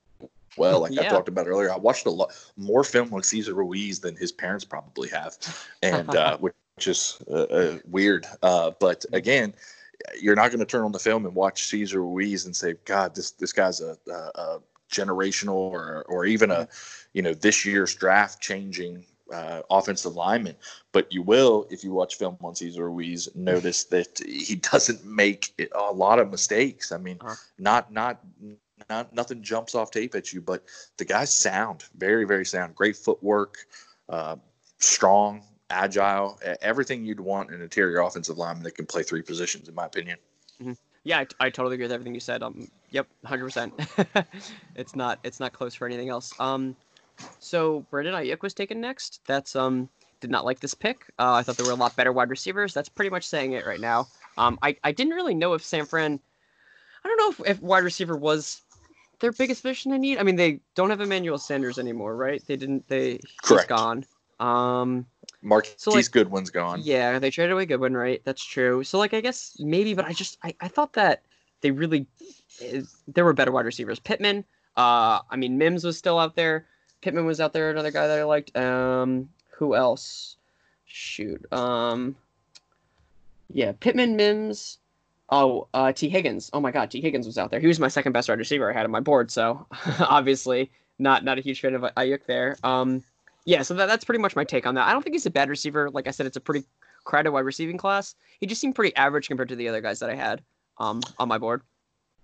well. Like yeah. I talked about earlier, I watched a lot more film on Cesar Ruiz than his parents probably have, and uh, [LAUGHS] which is uh, uh, weird. Uh, but again, you're not going to turn on the film and watch Cesar Ruiz and say, "God, this this guy's a, a, a generational or or even a you know this year's draft changing uh, offensive lineman. But you will, if you watch film on Cesar Ruiz, notice [LAUGHS] that he doesn't make a lot of mistakes. I mean, uh-huh. not not not nothing jumps off tape at you, but the guy's sound, very very sound, great footwork, uh, strong. agile, everything you'd want an interior offensive lineman that can play three positions, in my opinion. Mm-hmm. Yeah, I, I, totally agree with everything you said. Um, yep, hundred percent. [LAUGHS] It's not it's not close for anything else. Um, so Brandon Aiyuk was taken next. That's um did not like this pick. Uh, I thought there were a lot better wide receivers. That's pretty much saying it right now. Um, I, I didn't really know if San Fran. I don't know if, if wide receiver was their biggest position they need. I mean, they don't have Emmanuel Sanders anymore, right? They didn't. They Correct. he's gone. Um, Marquise So, like, Goodwin's gone. yeah, they traded away Goodwin, right? That's true. So like, I guess maybe, but I just I, I thought that they really eh, there were better wide receivers. Pittman. Uh, I mean, Mims was still out there. Pittman was out there. Another guy that I liked. Um, who else? Shoot. Um, yeah, Pittman, Mims. Oh, uh, Tee Higgins. Oh my God, Tee Higgins was out there. He was my second best wide receiver I had on my board. So [LAUGHS] obviously, not not a huge fan of Aiyuk there. Um, yeah, so that, that's pretty much my take on that. I don't think he's a bad receiver. Like I said, it's a pretty crowded wide receiving class. He just seemed pretty average compared to the other guys that I had um, on my board.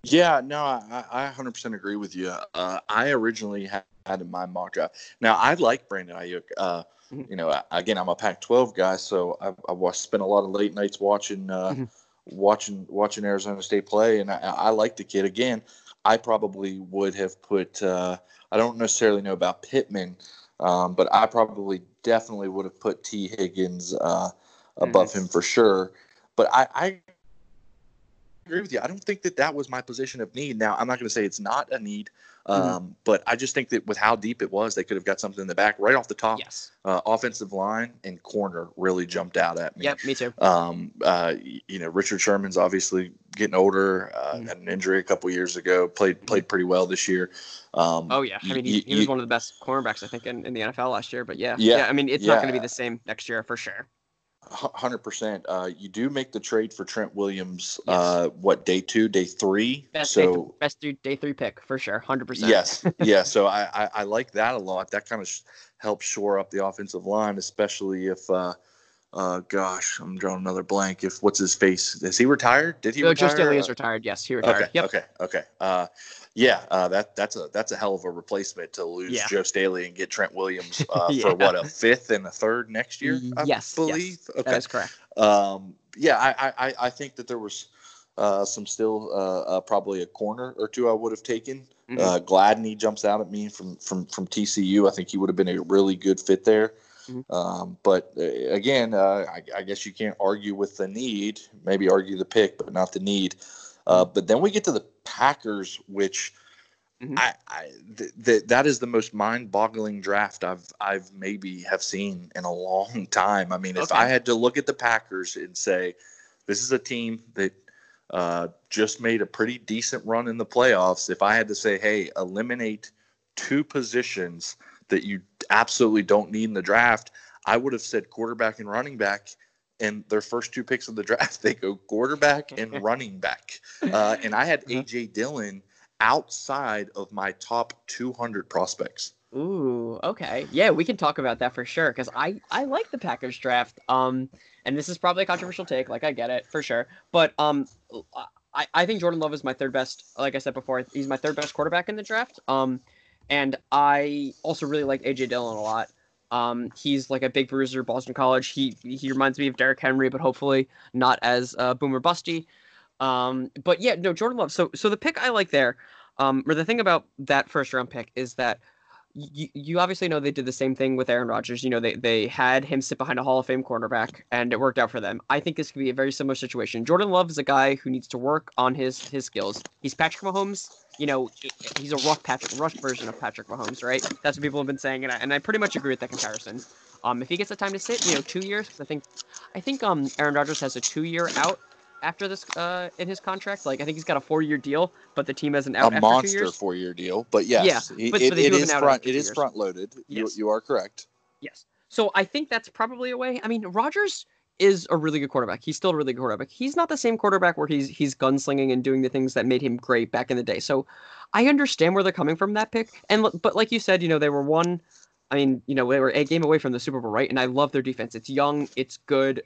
Yeah, no, I, I 100% agree with you. Uh, I originally had, in my mock draft. Now, I like Brandon Aiyuk. Uh, Mhm. You know, again, I'm a Pac-12 guy, so I, I wa- spent a lot of late nights watching, uh, Mhm. watching, watching Arizona State play, and I, I like the kid. Again, I probably would have put. Uh, I don't necessarily know about Pittman, um, but I probably definitely would have put Tee Higgins uh, above him for sure. But I, I agree with you. I don't think that that was my position of need. Now, I'm not going to say it's not a need, um, but I just think that with how deep it was, they could have got something in the back right off the top. Yes. Uh, offensive line and corner really jumped out at me. Yep. Me too. Um, uh, you know, Richard Sherman's obviously getting older. Uh, Mhm. Had an injury a couple years ago. Played played pretty well this year. Um, Oh yeah. I mean, he, he was one of the best cornerbacks I think in, in the NFL last year. But yeah. Yeah, I mean, it's not going to be the same next year for sure. Hundred percent. Uh, you do make the trade for Trent Williams. Yes. Uh, what day two, day three? Best day, so th- best day, day three pick for sure. Hundred percent. yes, [LAUGHS] yeah. So I, I I like that a lot. That kind of sh- helps shore up the offensive line, especially if. Uh, uh, gosh, I'm drawing another blank. If what's his face? Is he retired? Did he Uh, retire? Joe Staley is Uh, retired. Yes, he retired. Okay. Yep. Okay. Okay. Uh, yeah. Uh, that that's a that's a hell of a replacement to lose Yeah. Joe Staley and get Trent Williams [LAUGHS] uh, Yeah. for what a fifth and a third next year. I yes. believe. Yes, Okay. That is correct. Um, yeah, I, I- I, I think that there was uh, some still uh, uh, probably a corner or two I would have taken. Mhm. Uh, Gladney jumps out at me from from from TCU. I think he would have been a really good fit there. Mhm. Um, but uh, again, uh, I, I guess you can't argue with the need. Maybe argue the pick, but not the need. Uh, but then we get to the Packers, which Mhm. I, I th- th- that is the most mind-boggling draft I've I've maybe have seen in a long time. I mean, if I had to look at the Packers and say, this is a team that uh, just made a pretty decent run in the playoffs. If I had to say, hey, eliminate two positions that you absolutely don't need in the draft, I would have said quarterback and running back. And their first two picks of the draft, [LAUGHS] they go quarterback and [LAUGHS] running back. Uh, and I had. AJ Dillon outside of my top 200 prospects. Ooh, okay. Yeah, we can talk about that for sure because I I like the Packers draft. Um, and this is probably a controversial take. Like I get it for sure, but um, I I think Jordan Love is my third best. Like I said before, he's my third best quarterback in the draft. Um, and I also really like AJ Dillon a lot. Um, he's like a big bruiser, at Boston College. He he reminds me of Derrick Henry, but hopefully not as uh, boomer busty. Um, but yeah, no, Jordan Love. So so the pick I like there, um, or the thing about that first round pick is that you, you obviously know they did the same thing with Aaron Rodgers. You know, they, they had him sit behind a Hall of Fame cornerback and it worked out for them. I think this could be a very similar situation. Jordan Love is a guy who needs to work on his his skills. He's Patrick Mahomes. You know, he's a rough Patrick, rough version of Patrick Mahomes, right? That's what people have been saying, and I, and I pretty much agree with that comparison. Um, if he gets the time to sit, you know, two years, I think, I think um Aaron Rodgers has a two year out after this uh in his contract. Like I think he's got a four year deal, but the team has an out a after two monster years. four year deal. But yes, Yeah, it- but- it, but it is front it two is years. front loaded. Yes. you are correct. Yes. So I think that's probably a way. I mean, Rodgers is a really good quarterback. He's still a really good quarterback. He's not the same quarterback where he's he's gunslinging and doing the things that made him great back in the day. So I understand where they're coming from that pick. And but like you said, you know, they were one I mean, you know, they were a game away from the Super Bowl, right? And I love their defense. It's young, it's good.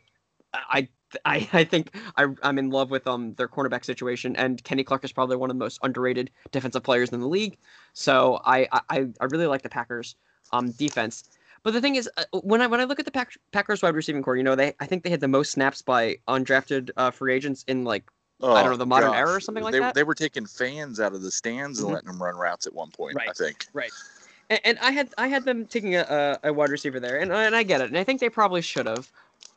I I, I think I, I'm in love with um their cornerback situation, and Kenny Clark is probably one of the most underrated defensive players in the league. So I I, I really like the Packers um defense. But the thing is, uh, when I when I look at the Pack, Packers wide receiving core, you know, they I think they had the most snaps by undrafted uh, free agents in like I don't know the modern era or something like they, that. They were taking fans out of the stands and Mhm. letting them run routes at one point. I think. Right. and, and I had I had them taking a, a, wide receiver there, and and I get it, and I think they probably should have,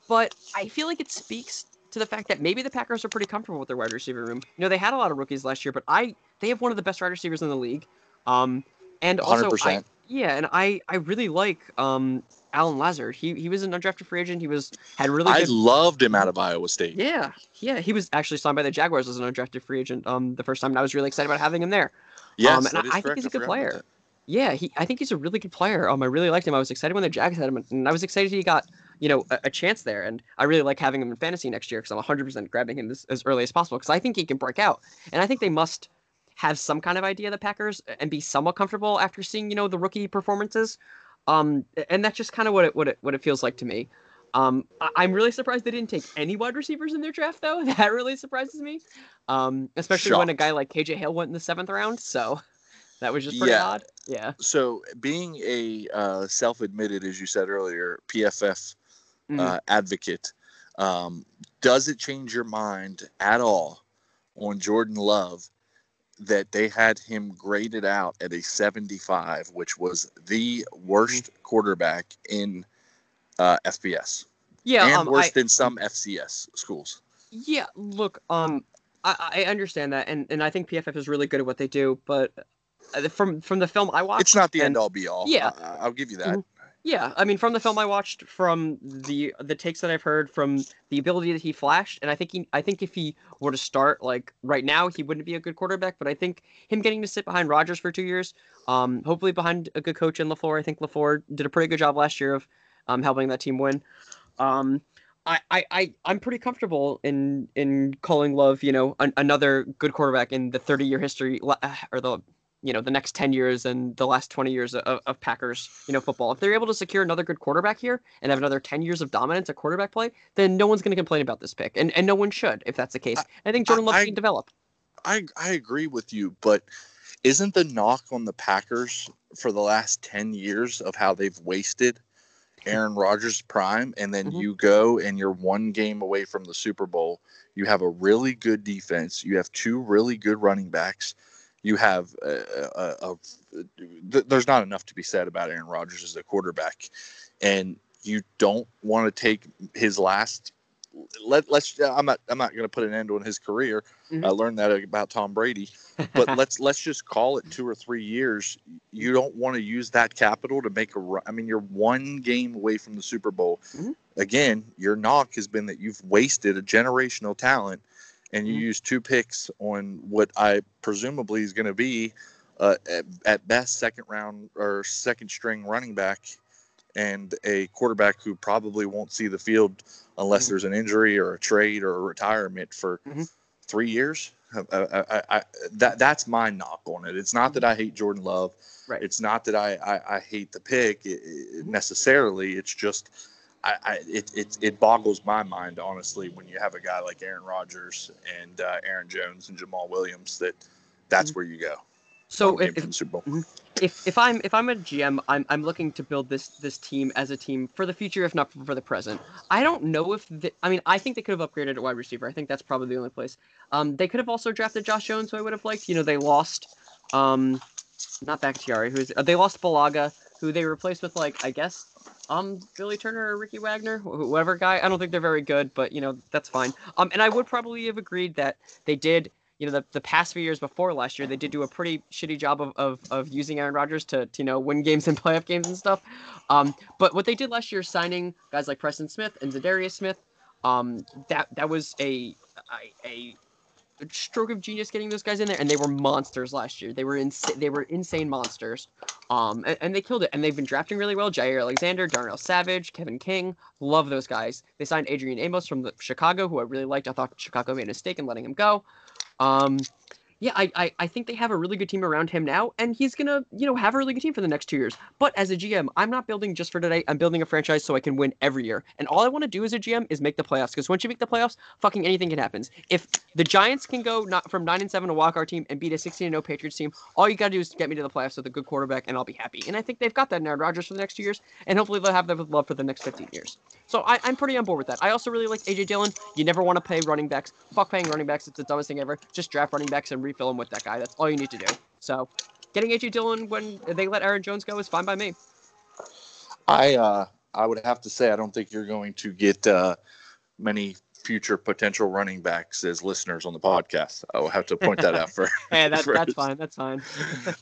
but I feel like it speaks to the fact that maybe the Packers are pretty comfortable with their wide receiver room. You know, they had a lot of rookies last year, but I they have one of the best wide receivers in the league, um, and also I, 100%. Yeah, and I I really like um Allen Lazard. He he was an undrafted free agent. He was had really I good. loved him out of Iowa State. yeah, yeah, he was actually signed by the Jaguars as an undrafted free agent um the first time, and I was really excited about having him there. Yes, um, and I, I think he's a good player. Yeah, he. I think he's a really good player. Um, I really liked him. I was excited when the Jags had him, and I was excited he got you know a, a chance there. And I really like having him in fantasy next year because I'm 100 percent grabbing him as, as early as possible because I think he can break out. And I think they must have some kind of idea of the Packers and be somewhat comfortable after seeing you know the rookie performances. Um, and that's just kind of what it what it what it feels like to me. Um, I, I'm really surprised they didn't take any wide receivers in their draft though. [LAUGHS] That really surprises me. Um, especially when a guy like KJ Hill went in the seventh round. So [LAUGHS] that was just pretty Yeah. odd. Yeah. So, being a uh, self-admitted, as you said earlier, PFF Mhm. uh, advocate, um, does it change your mind at all on Jordan Love that they had him graded out at a 75, which was the worst quarterback in uh, FBS Yeah, and um, worse I, than some FCS schools? yeah. Look, um, I, I understand that, and, and I think PFF is really good at what they do. But uh, from from the film I watched, It's not the and- end all be all. Yeah. I, I'll give you that. Yeah, I mean, from the film I watched, from the the takes that I've heard, from the ability that he flashed, and I think he, I think if he were to start like right now, he wouldn't be a good quarterback. But I think him getting to sit behind Rodgers for two years, um, hopefully behind a good coach in Lafleur. I think Lafleur did a pretty good job last year of um, helping that team win. Um, I, I, I, I'm pretty comfortable in in calling Love, you know, an, another good quarterback in the 30 year history or the you know the next 10 years and the last 20 years of, of Packers you know football if they're able to secure another good quarterback here and have another 10 years of dominance at quarterback play then no one's going to complain about this pick and, and no one should if that's the case I- i think jordan love can develop I I agree with you, but isn't the knock on the Packers for the last 10 years of how they've wasted Aaron Rodgers' prime and then Mhm. you go and you're one game away from the Super Bowl. You have a really good defense, you have two really good running backs. You have a, a, a, th- there's not enough to be said about Aaron Rodgers as a quarterback and you don't want to take his last let, let's I'm not I'm not going to put an end on his career. Mhm. I learned that about Tom Brady but [LAUGHS] let's let's just call it two or three years. You don't want to use that capital to make a run. I mean, you're one game away from the Super Bowl. Mhm. Again, your knock has been that you've wasted a generational talent, and you Mhm. use two picks on what I presumably is going to be, uh, at, at best, second round or second string running back, and a quarterback who probably won't see the field unless Mhm. there's an injury or a trade or a retirement for Mhm. three years. I, I, I, that that's my knock on it. It's not that I hate Jordan Love. Right. It's not that I, I, I hate the pick i- i- necessarily. It's just I, I it, it it boggles my mind honestly when you have a guy like Aaron Rodgers and uh, Aaron Jones and Jamaal Williams that that's where you go. so if, if the Super Bowl. if if I'm if I'm a GM, I'm I'm looking to build this this team as a team for the future, if not for the present. I don't know if the, I mean I think they could have upgraded at wide receiver. I think that's probably the only place. Um, they could have also drafted Josh Jones, who I would have liked. You know, they lost, um, not Bakhtiari, who's uh, they lost Bulaga, who they replaced with like I guess um Billy Turner or Ricky Wagner, wh- whoever guy. I don't think they're very good, but you know that's fine. Um, and I would probably have agreed that they did you know, the, the past few years before last year, they did do a pretty shitty job of, of, of using Aaron Rodgers to, to, you know, win games and [LAUGHS] playoff games and stuff. Um, but what they did last year, signing guys like Preston Smith and Za'Darius Smith, um, that that was a, a a stroke of genius getting those guys in there, and they were monsters last year. They were insane. They were insane monsters. Um, and, and they killed it. And they've been drafting really well. Jaire Alexander, Darnell Savage, Kevin King, love those guys. They signed Adrian Amos from the Chicago, who I really liked. I thought Chicago made a mistake in letting him go. Um, yeah, I, I, I think they have a really good team around him now, and he's gonna, you know, have a really good team for the next two years. But as a GM, I'm not building just for today. I'm building a franchise so I can win every year. And all I want to do as a GM is make the playoffs. Because once you make the playoffs, fucking anything can happen. If the Giants can go not from nine and seven to walk our team and beat a 16 and 0 Patriots team, all you gotta do is get me to the playoffs with a good quarterback, and I'll be happy. And I think they've got that in Aaron Rodgers for the next two years, and hopefully they'll have that with love for the next 15 years. So I, I'm pretty on board with that. I also really like AJ Dillon. You never want to pay running backs. Fuck paying running backs. It's the dumbest thing ever. Just draft running backs and refill them with that guy. That's all you need to do. So, getting AJ Dillon when they let Aaron Jones go is fine by me. I uh, I would have to say I don't think you're going to get uh, many future potential running backs as listeners on the podcast. I will have to point that out for. [LAUGHS] hey, that, [LAUGHS] that's fine. That's fine.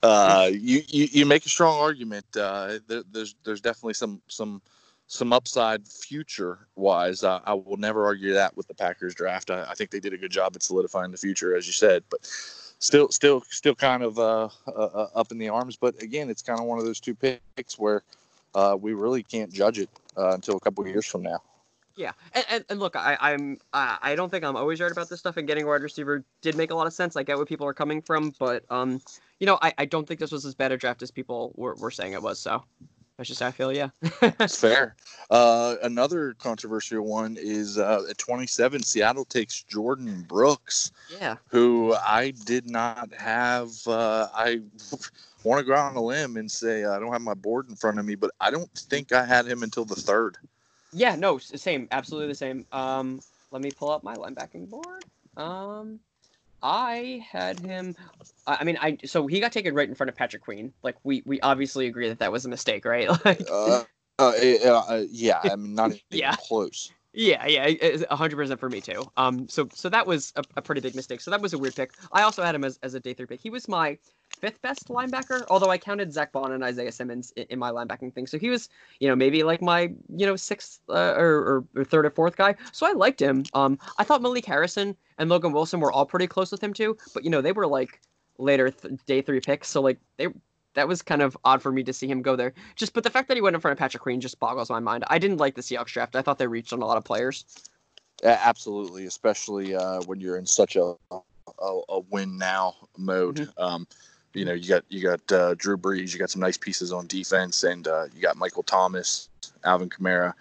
uh, you, you you make a strong argument. Uh, there, there's there's definitely some some some upside future wise. Uh, I will never argue that with the Packers draft. I, I, think they did a good job at solidifying the future, as you said, but still, still, still kind of uh, uh, uh up in the arms. But again, it's kind of one of those two picks where uh, we really can't judge it uh, until a couple of years from now. Yeah, and, and, and look, I, I'm I don't think I'm always right about this stuff. And getting a wide receiver did make a lot of sense. I get where people are coming from, but um, you know, I, I don't think this was as bad a draft as people were, were saying it was. So that's just how I feel. Yeah. That's fair. Uh, another controversial one is uh, at 27, Seattle takes Jordyn Brooks. Yeah. Who I did not have. Uh, I [LAUGHS] want to go out on a limb and say I don't have my board in front of me, but I don't think I had him until the third. Yeah. No. Same. Absolutely the same. Um, let me pull up my linebacking board. Um, I had him. I mean, I so he got taken right in front of Patrick Queen. Like we we obviously agree that that was a mistake, right? [LAUGHS] Like, uh, uh, uh, yeah, I mean, not [LAUGHS] even yeah. close. Yeah, yeah, hundred percent for me too. Um, so so that was a, a, pretty big mistake. So that was a weird pick. I also had him as, as a day three pick. He was my fifth best linebacker, although I counted Zach Baun and Isaiah Simmons in, in, my linebacking thing. So he was, you know, maybe like my you know sixth uh, or, or, third or fourth guy. So I liked him. Um, I thought Malik Harrison and Logan Wilson were all pretty close with him too. But you know, they were like later th- day three picks. So like they that was kind of odd for me to see him go there. Just but the fact that he went in front of Patrick Queen just boggles my mind. I didn't like the Seahawks draft. I thought they reached on a lot of players. Absolutely, especially uh, when you're in such a a, a win now mode. Mm-hmm. Um, you know, you got you got uh, Drew Brees, you got some nice pieces on defense, and uh, you got Michael Thomas, Alvin Kamara.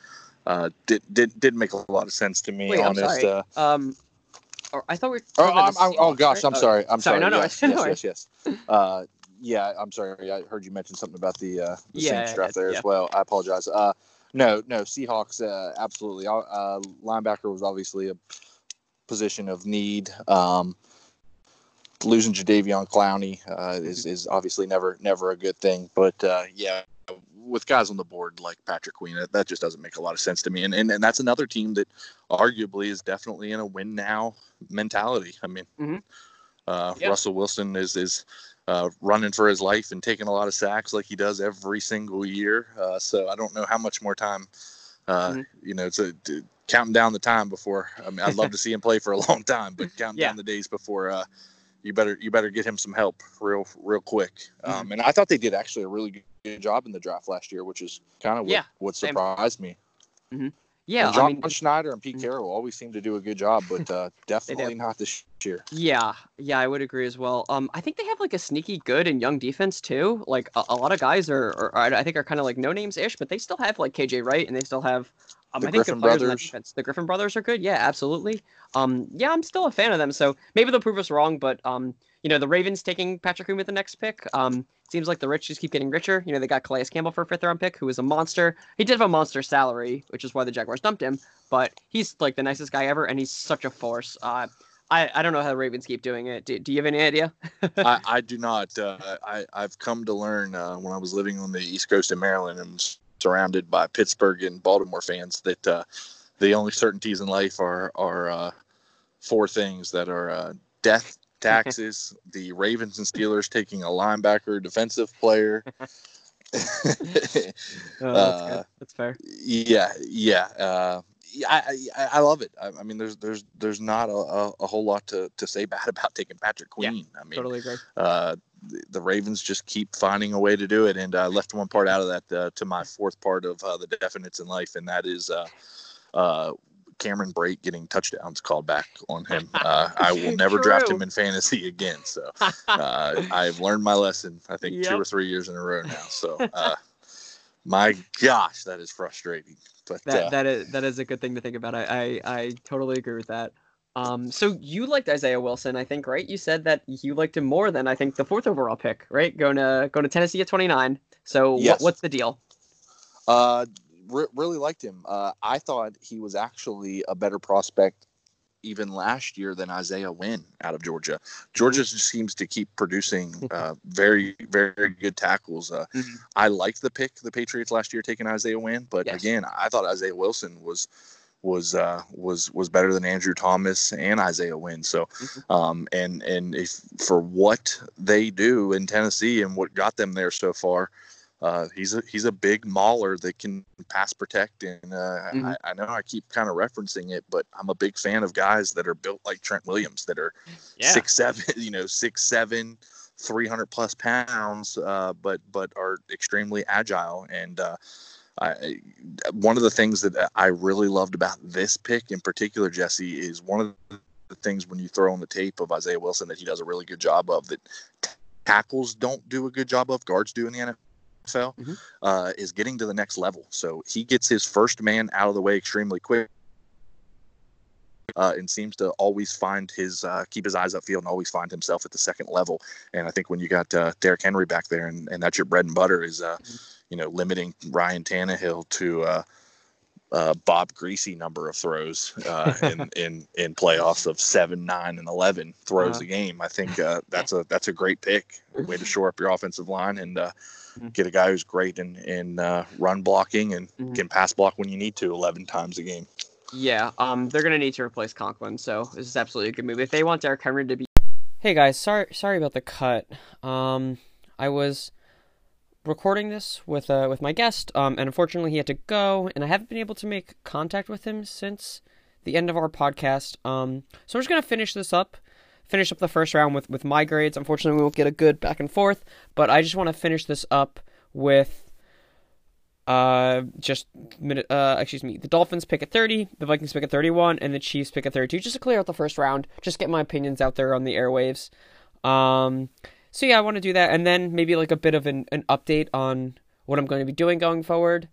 Uh, did did did make a lot of sense to me. Wait, honest. Uh, um, I thought we. Were oh, oh gosh, I'm sorry. I'm sorry. sorry. No, no, yes, [LAUGHS] yes, yes, yes. Yeah, I'm sorry. I heard you mention something about the, uh, the yeah, Saints draft there yeah. as well. I apologize. Uh, no, no, Seahawks, uh, absolutely. Uh, linebacker was obviously a position of need. Um, losing Jadeveon Clowney uh, is is obviously never never a good thing. But uh, yeah, with guys on the board like Patrick Queen, that, that just doesn't make a lot of sense to me. And, and and that's another team that arguably is definitely in a win now mentality. I mean, mm-hmm. uh, yep. Russell Wilson is is uh, running for his life and taking a lot of sacks like he does every single year. Uh, so I don't know how much more time. Uh, mm-hmm. You know, it's a, counting down the time before. I mean, I'd love to see him play for a [LAUGHS] long time, but [LAUGHS] counting yeah. down the days before uh, you better you better get him some help real real quick. Um, mm-hmm. and I thought they did actually a really good job in the draft last year, which is kind of what, yeah, what surprised me. Mm-hmm. Yeah, John I mean, Schneider and Pete mm-hmm. Carroll always seem to do a good job, but [LAUGHS] uh, definitely not this year. Yeah, yeah, I would agree as well. Um, I think they have like a sneaky good and young defense too. Like a, a lot of guys are, are, I think, are kind of like no names ish, but they still have like KJ Wright and they still have um, the I think Griffin brothers. The Griffin brothers are good. Yeah, absolutely. Um, yeah, I'm still a fan of them. So maybe they'll prove us wrong, but um, you know, the Ravens taking Patrick Queen with the next pick. Um, seems like the rich just keep getting richer. You know, they got Calais Campbell for a fifth round pick, who is a monster. He did have a monster salary, which is why the Jaguars dumped him. But he's like the nicest guy ever, and he's such a force. Uh, I, I don't know how the Ravens keep doing it. Do, do you have any idea? [LAUGHS] I, I do not. Uh, I, I've come to learn uh, when I was living on the East Coast of Maryland and surrounded by Pittsburgh and Baltimore fans that uh, the only certainties in life are are uh, four things that are uh, death, taxes, the Ravens and Steelers taking a linebacker, defensive player. [LAUGHS] [LAUGHS] oh, that's, uh, that's, fair. Yeah, yeah. Uh, I, I, I love it. I, I, mean, there's there's there's not a, a, a, whole lot to, to say bad [LAUGHS] about taking Patrick Queen. Yeah, I mean, totally agree. Uh, the, the, Ravens just keep finding a way to do it, and I left one part out of that uh, to my fourth part of uh, the definites in life, and that is uh, uh, Cameron Brate getting touchdowns called back on him. [LAUGHS] Uh, I will never draft him in fantasy again. So [LAUGHS] uh, I've learned my lesson. I think yep. two or three years in a row now. So [LAUGHS] uh, my gosh, that is frustrating. But that uh, that is that is a good thing to think about. I I, I totally agree with that. Um, so you liked Isaiah Wilson, I think, right? You said that you liked him more than I think the fourth overall pick, right? Going to going to Tennessee at 29. So yes. what, what's the deal? Uh, re- really liked him. Uh, I thought he was actually a better prospect even last year than Isaiah Wynn out of Georgia. Georgia mm-hmm. just seems to keep producing uh, very, very good tackles. Uh, mm-hmm. I liked the pick the Patriots last year taking Isaiah Wynn, but yes. again, I thought Isaiah Wilson was was uh, was was better than Andrew Thomas and Isaiah Wynn. So, mm-hmm. um, and and if for what they do in Tennessee and what got them there so far, uh, he's a he's a big mauler that can pass protect, and uh, mm-hmm. I, I, know I keep kind of referencing it, but I'm a big fan of guys that are built like Trent Williams, that are yeah. six seven, [LAUGHS] you know, six seven, three hundred plus pounds, uh, but but are extremely agile. And uh, I, one of the things that I really loved about this pick in particular, Jesse, is one of the things when you throw on the tape of Isaiah Wilson that he does a really good job of that tackles don't do a good job of, guards do in the NFL Mm-hmm. uh, is getting to the next level. So he gets his first man out of the way extremely quick. Uh, and seems to always find his uh, keep his eyes upfield and always find himself at the second level. And I think when you got uh, Derrick Henry back there, and, and that's your bread and butter, is uh, mm-hmm. you know limiting Ryan Tannehill to uh, Bob Greasy number of throws uh, [LAUGHS] in, in in playoffs of seven, nine, and eleven throws uh-huh. a game. I think uh, that's a that's a great pick. Way to shore up your offensive line and uh, mm-hmm. get a guy who's great in in uh, run blocking and mm-hmm. can pass block when you need to eleven times a game. Yeah, um, they're gonna need to replace Conklin, so this is absolutely a good move. If they want Derrick Henry to be, hey guys, sorry sorry about the cut. Um, I was recording this with uh, with my guest, um, and unfortunately he had to go, and I haven't been able to make contact with him since the end of our podcast. Um, so I'm just gonna finish this up finish up the first round with, with my grades. Unfortunately, we won't get a good back and forth, but I just want to finish this up with uh just uh excuse me the dolphins pick at 30 the vikings pick at 31 and the chiefs pick at 32 just to clear out the first round just get my opinions out there on the airwaves um so yeah i want to do that and then maybe like a bit of an, an update on what i'm going to be doing going forward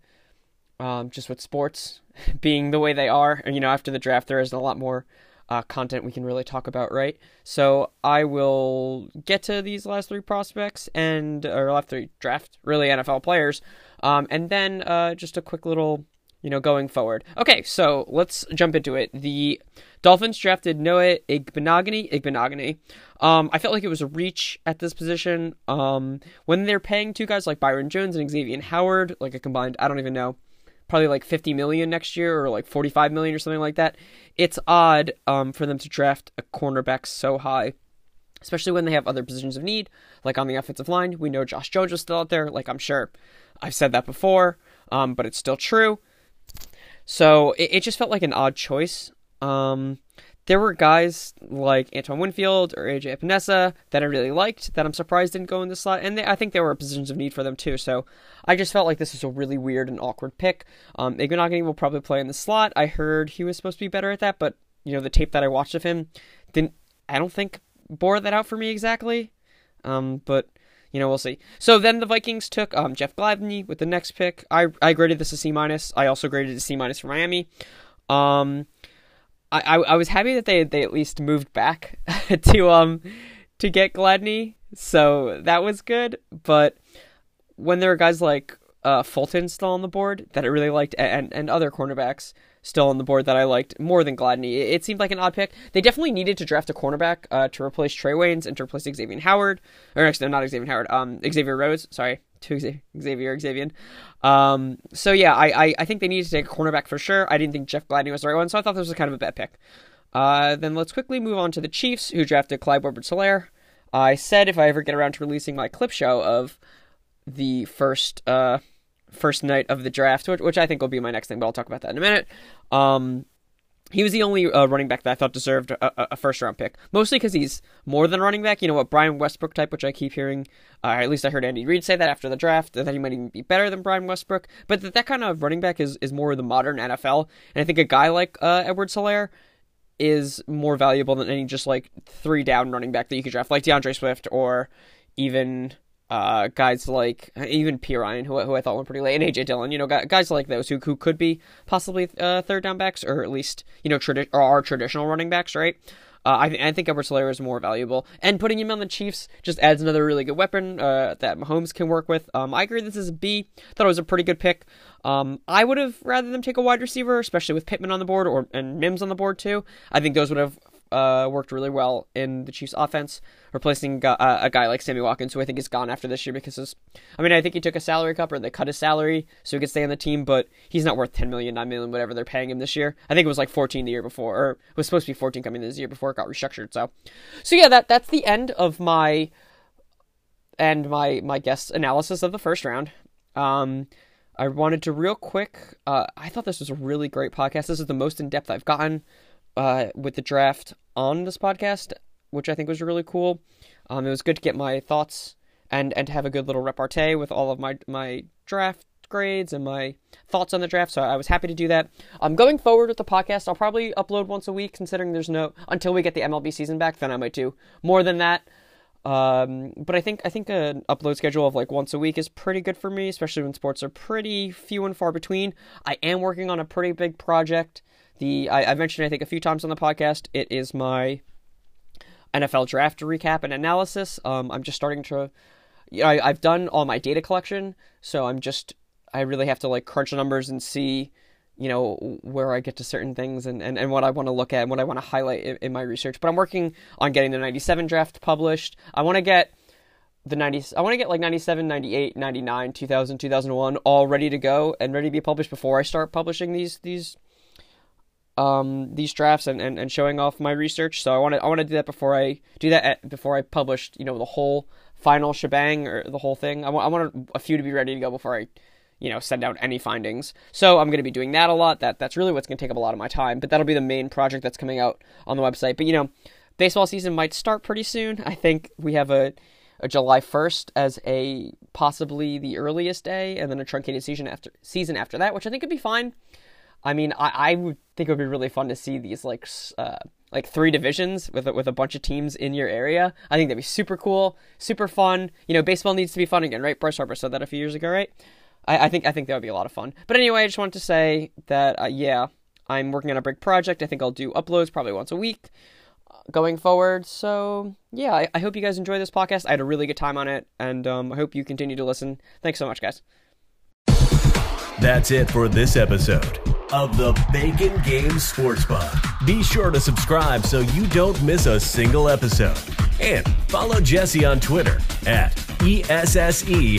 um just with sports [LAUGHS] being the way they are and you know after the draft there is a lot more uh, content we can really talk about, right? So I will get to these last three prospects and or last three draft really NFL players, um, and then uh, just a quick little you know going forward. Okay, so let's jump into it. The Dolphins drafted Noah Igbinoghene. Igbinoghene. Um, I felt like it was a reach at this position. Um, when they're paying two guys like Byron Jones and Xavier Howard, like a combined, I don't even know probably like 50 million next year or like 45 million or something like that. It's odd um, for them to draft a cornerback so high, especially when they have other positions of need, like on the offensive line. We know Josh Jones is still out there. Like I'm sure I've said that before, um, but it's still true. So it, it just felt like an odd choice. Um, there were guys like Antoine Winfield or AJ Epenesa that I really liked that I'm surprised didn't go in the slot, and they, I think there were positions of need for them too. So I just felt like this was a really weird and awkward pick. Um, Igbinoghene will probably play in the slot. I heard he was supposed to be better at that, but you know the tape that I watched of him didn't. I don't think bore that out for me exactly. Um, but you know, we'll see. So then the Vikings took um, Jeff Gladney with the next pick. I I graded this a C minus. I also graded a C minus for Miami. Um, I, I, I was happy that they they at least moved back [LAUGHS] to um to get Gladney, so that was good. But when there are guys like uh, Fulton still on the board that I really liked, and and other cornerbacks still on the board that I liked more than Gladney, it, seemed like an odd pick. They definitely needed to draft a cornerback uh, to replace Trae Waynes and to replace Xavier Howard, or actually not Xavier Howard, um Xavier Rhodes. Sorry, [LAUGHS] to Xavier Xavier. Um, so yeah, I, I, I think they needed to take a cornerback for sure. I didn't think Jeff Gladney was the right one, so I thought this was kind of a bad pick. Uh, then let's quickly move on to the Chiefs, who drafted Clyde Edwards-Helaire. I said if I ever get around to releasing my clip show of the first uh, first night of the draft, which, which I think will be my next thing, but I'll talk about that in a minute. Um, he was the only uh, running back that I thought deserved a, a first round pick. Mostly because he's more than running back. You know what, Brian Westbrook type, which I keep hearing. Uh, at least I heard Andy Reid say that after the draft that he might even be better than Brian Westbrook. But that, that kind of running back is is more the modern NFL. And I think a guy like uh, Edwards Helaire is more valuable than any just like three down running back that you could draft, like D'Andre Swift or even uh, guys like even Perine, who, who I thought went pretty late, and AJ Dillon, you know, guys like those who, who could be possibly uh, third down backs, or at least you know, tradi- or are traditional running backs, right? Uh, I, th- I think Edwards Helaire is more valuable, and putting him on the Chiefs just adds another really good weapon uh, that Mahomes can work with. Um, I agree this is a B. Thought it was a pretty good pick. Um, I would have rather them take a wide receiver, especially with Pittman on the board or and Mims on the board too. I think those would have uh, worked really well in the Chiefs' offense, replacing uh, a guy like Sammy Watkins, who I think is gone after this year because his, I mean, I think he took a salary cut or they cut his salary so he could stay on the team, but he's not worth 10 million, 9 million, whatever they're paying him this year. I think it was like 14 the year before, or it was supposed to be 14 coming this year before it got restructured. So, so yeah, that that's the end of my and my my guest analysis of the first round. Um, I wanted to real quick. Uh, I thought this was a really great podcast. This is the most in depth I've gotten uh, with the draft on this podcast, which I think was really cool. Um, it was good to get my thoughts and and to have a good little repartee with all of my my draft grades and my thoughts on the draft. So I was happy to do that. I'm um, going forward with the podcast, I'll probably upload once a week, considering there's no until we get the MLB season back. Then I might do more than that. Um, but I think I think an upload schedule of like once a week is pretty good for me, especially when sports are pretty few and far between. I am working on a pretty big project the I, mentioned I think a few times on the podcast. It is my NFL draft recap and analysis. Um, I'm just starting to, you know, I, I've done all my data collection, so I'm just I really have to like crunch the numbers and see, you know, where I get to certain things and, and, and what I want to look at and what I want to highlight in, in my research. But I'm working on getting the 97 draft published. I want to get the 90s I want to get like 97, 98, 99, 2000, 2001 all ready to go and ready to be published before I start publishing these these um, these drafts and, and, and showing off my research. So I want to I want to do that before I do that at, before I publish you know the whole final shebang or the whole thing. I want I want a few to be ready to go before I you know send out any findings. So I'm going to be doing that a lot. That that's really what's going to take up a lot of my time. But that'll be the main project that's coming out on the website. But you know, baseball season might start pretty soon. I think we have a a July 1st as a possibly the earliest day, and then a truncated season after season after that, which I think could be fine. I mean, I, I would think it would be really fun to see these like uh, like three divisions with with a bunch of teams in your area. I think that'd be super cool, super fun. You know, baseball needs to be fun again, right? Bryce Harper said that a few years ago, right? I, I think I think that would be a lot of fun. But anyway, I just wanted to say that uh, yeah, I'm working on a big project. I think I'll do uploads probably once a week uh, going forward. So yeah, I, I, hope you guys enjoy this podcast. I had a really good time on it, and um, I hope you continue to listen. Thanks so much, guys. That's it for this episode of the Bacon Game Sports Bar. Be sure to subscribe so you don't miss a single episode. And follow Jesse on Twitter at ESSEJTHESL.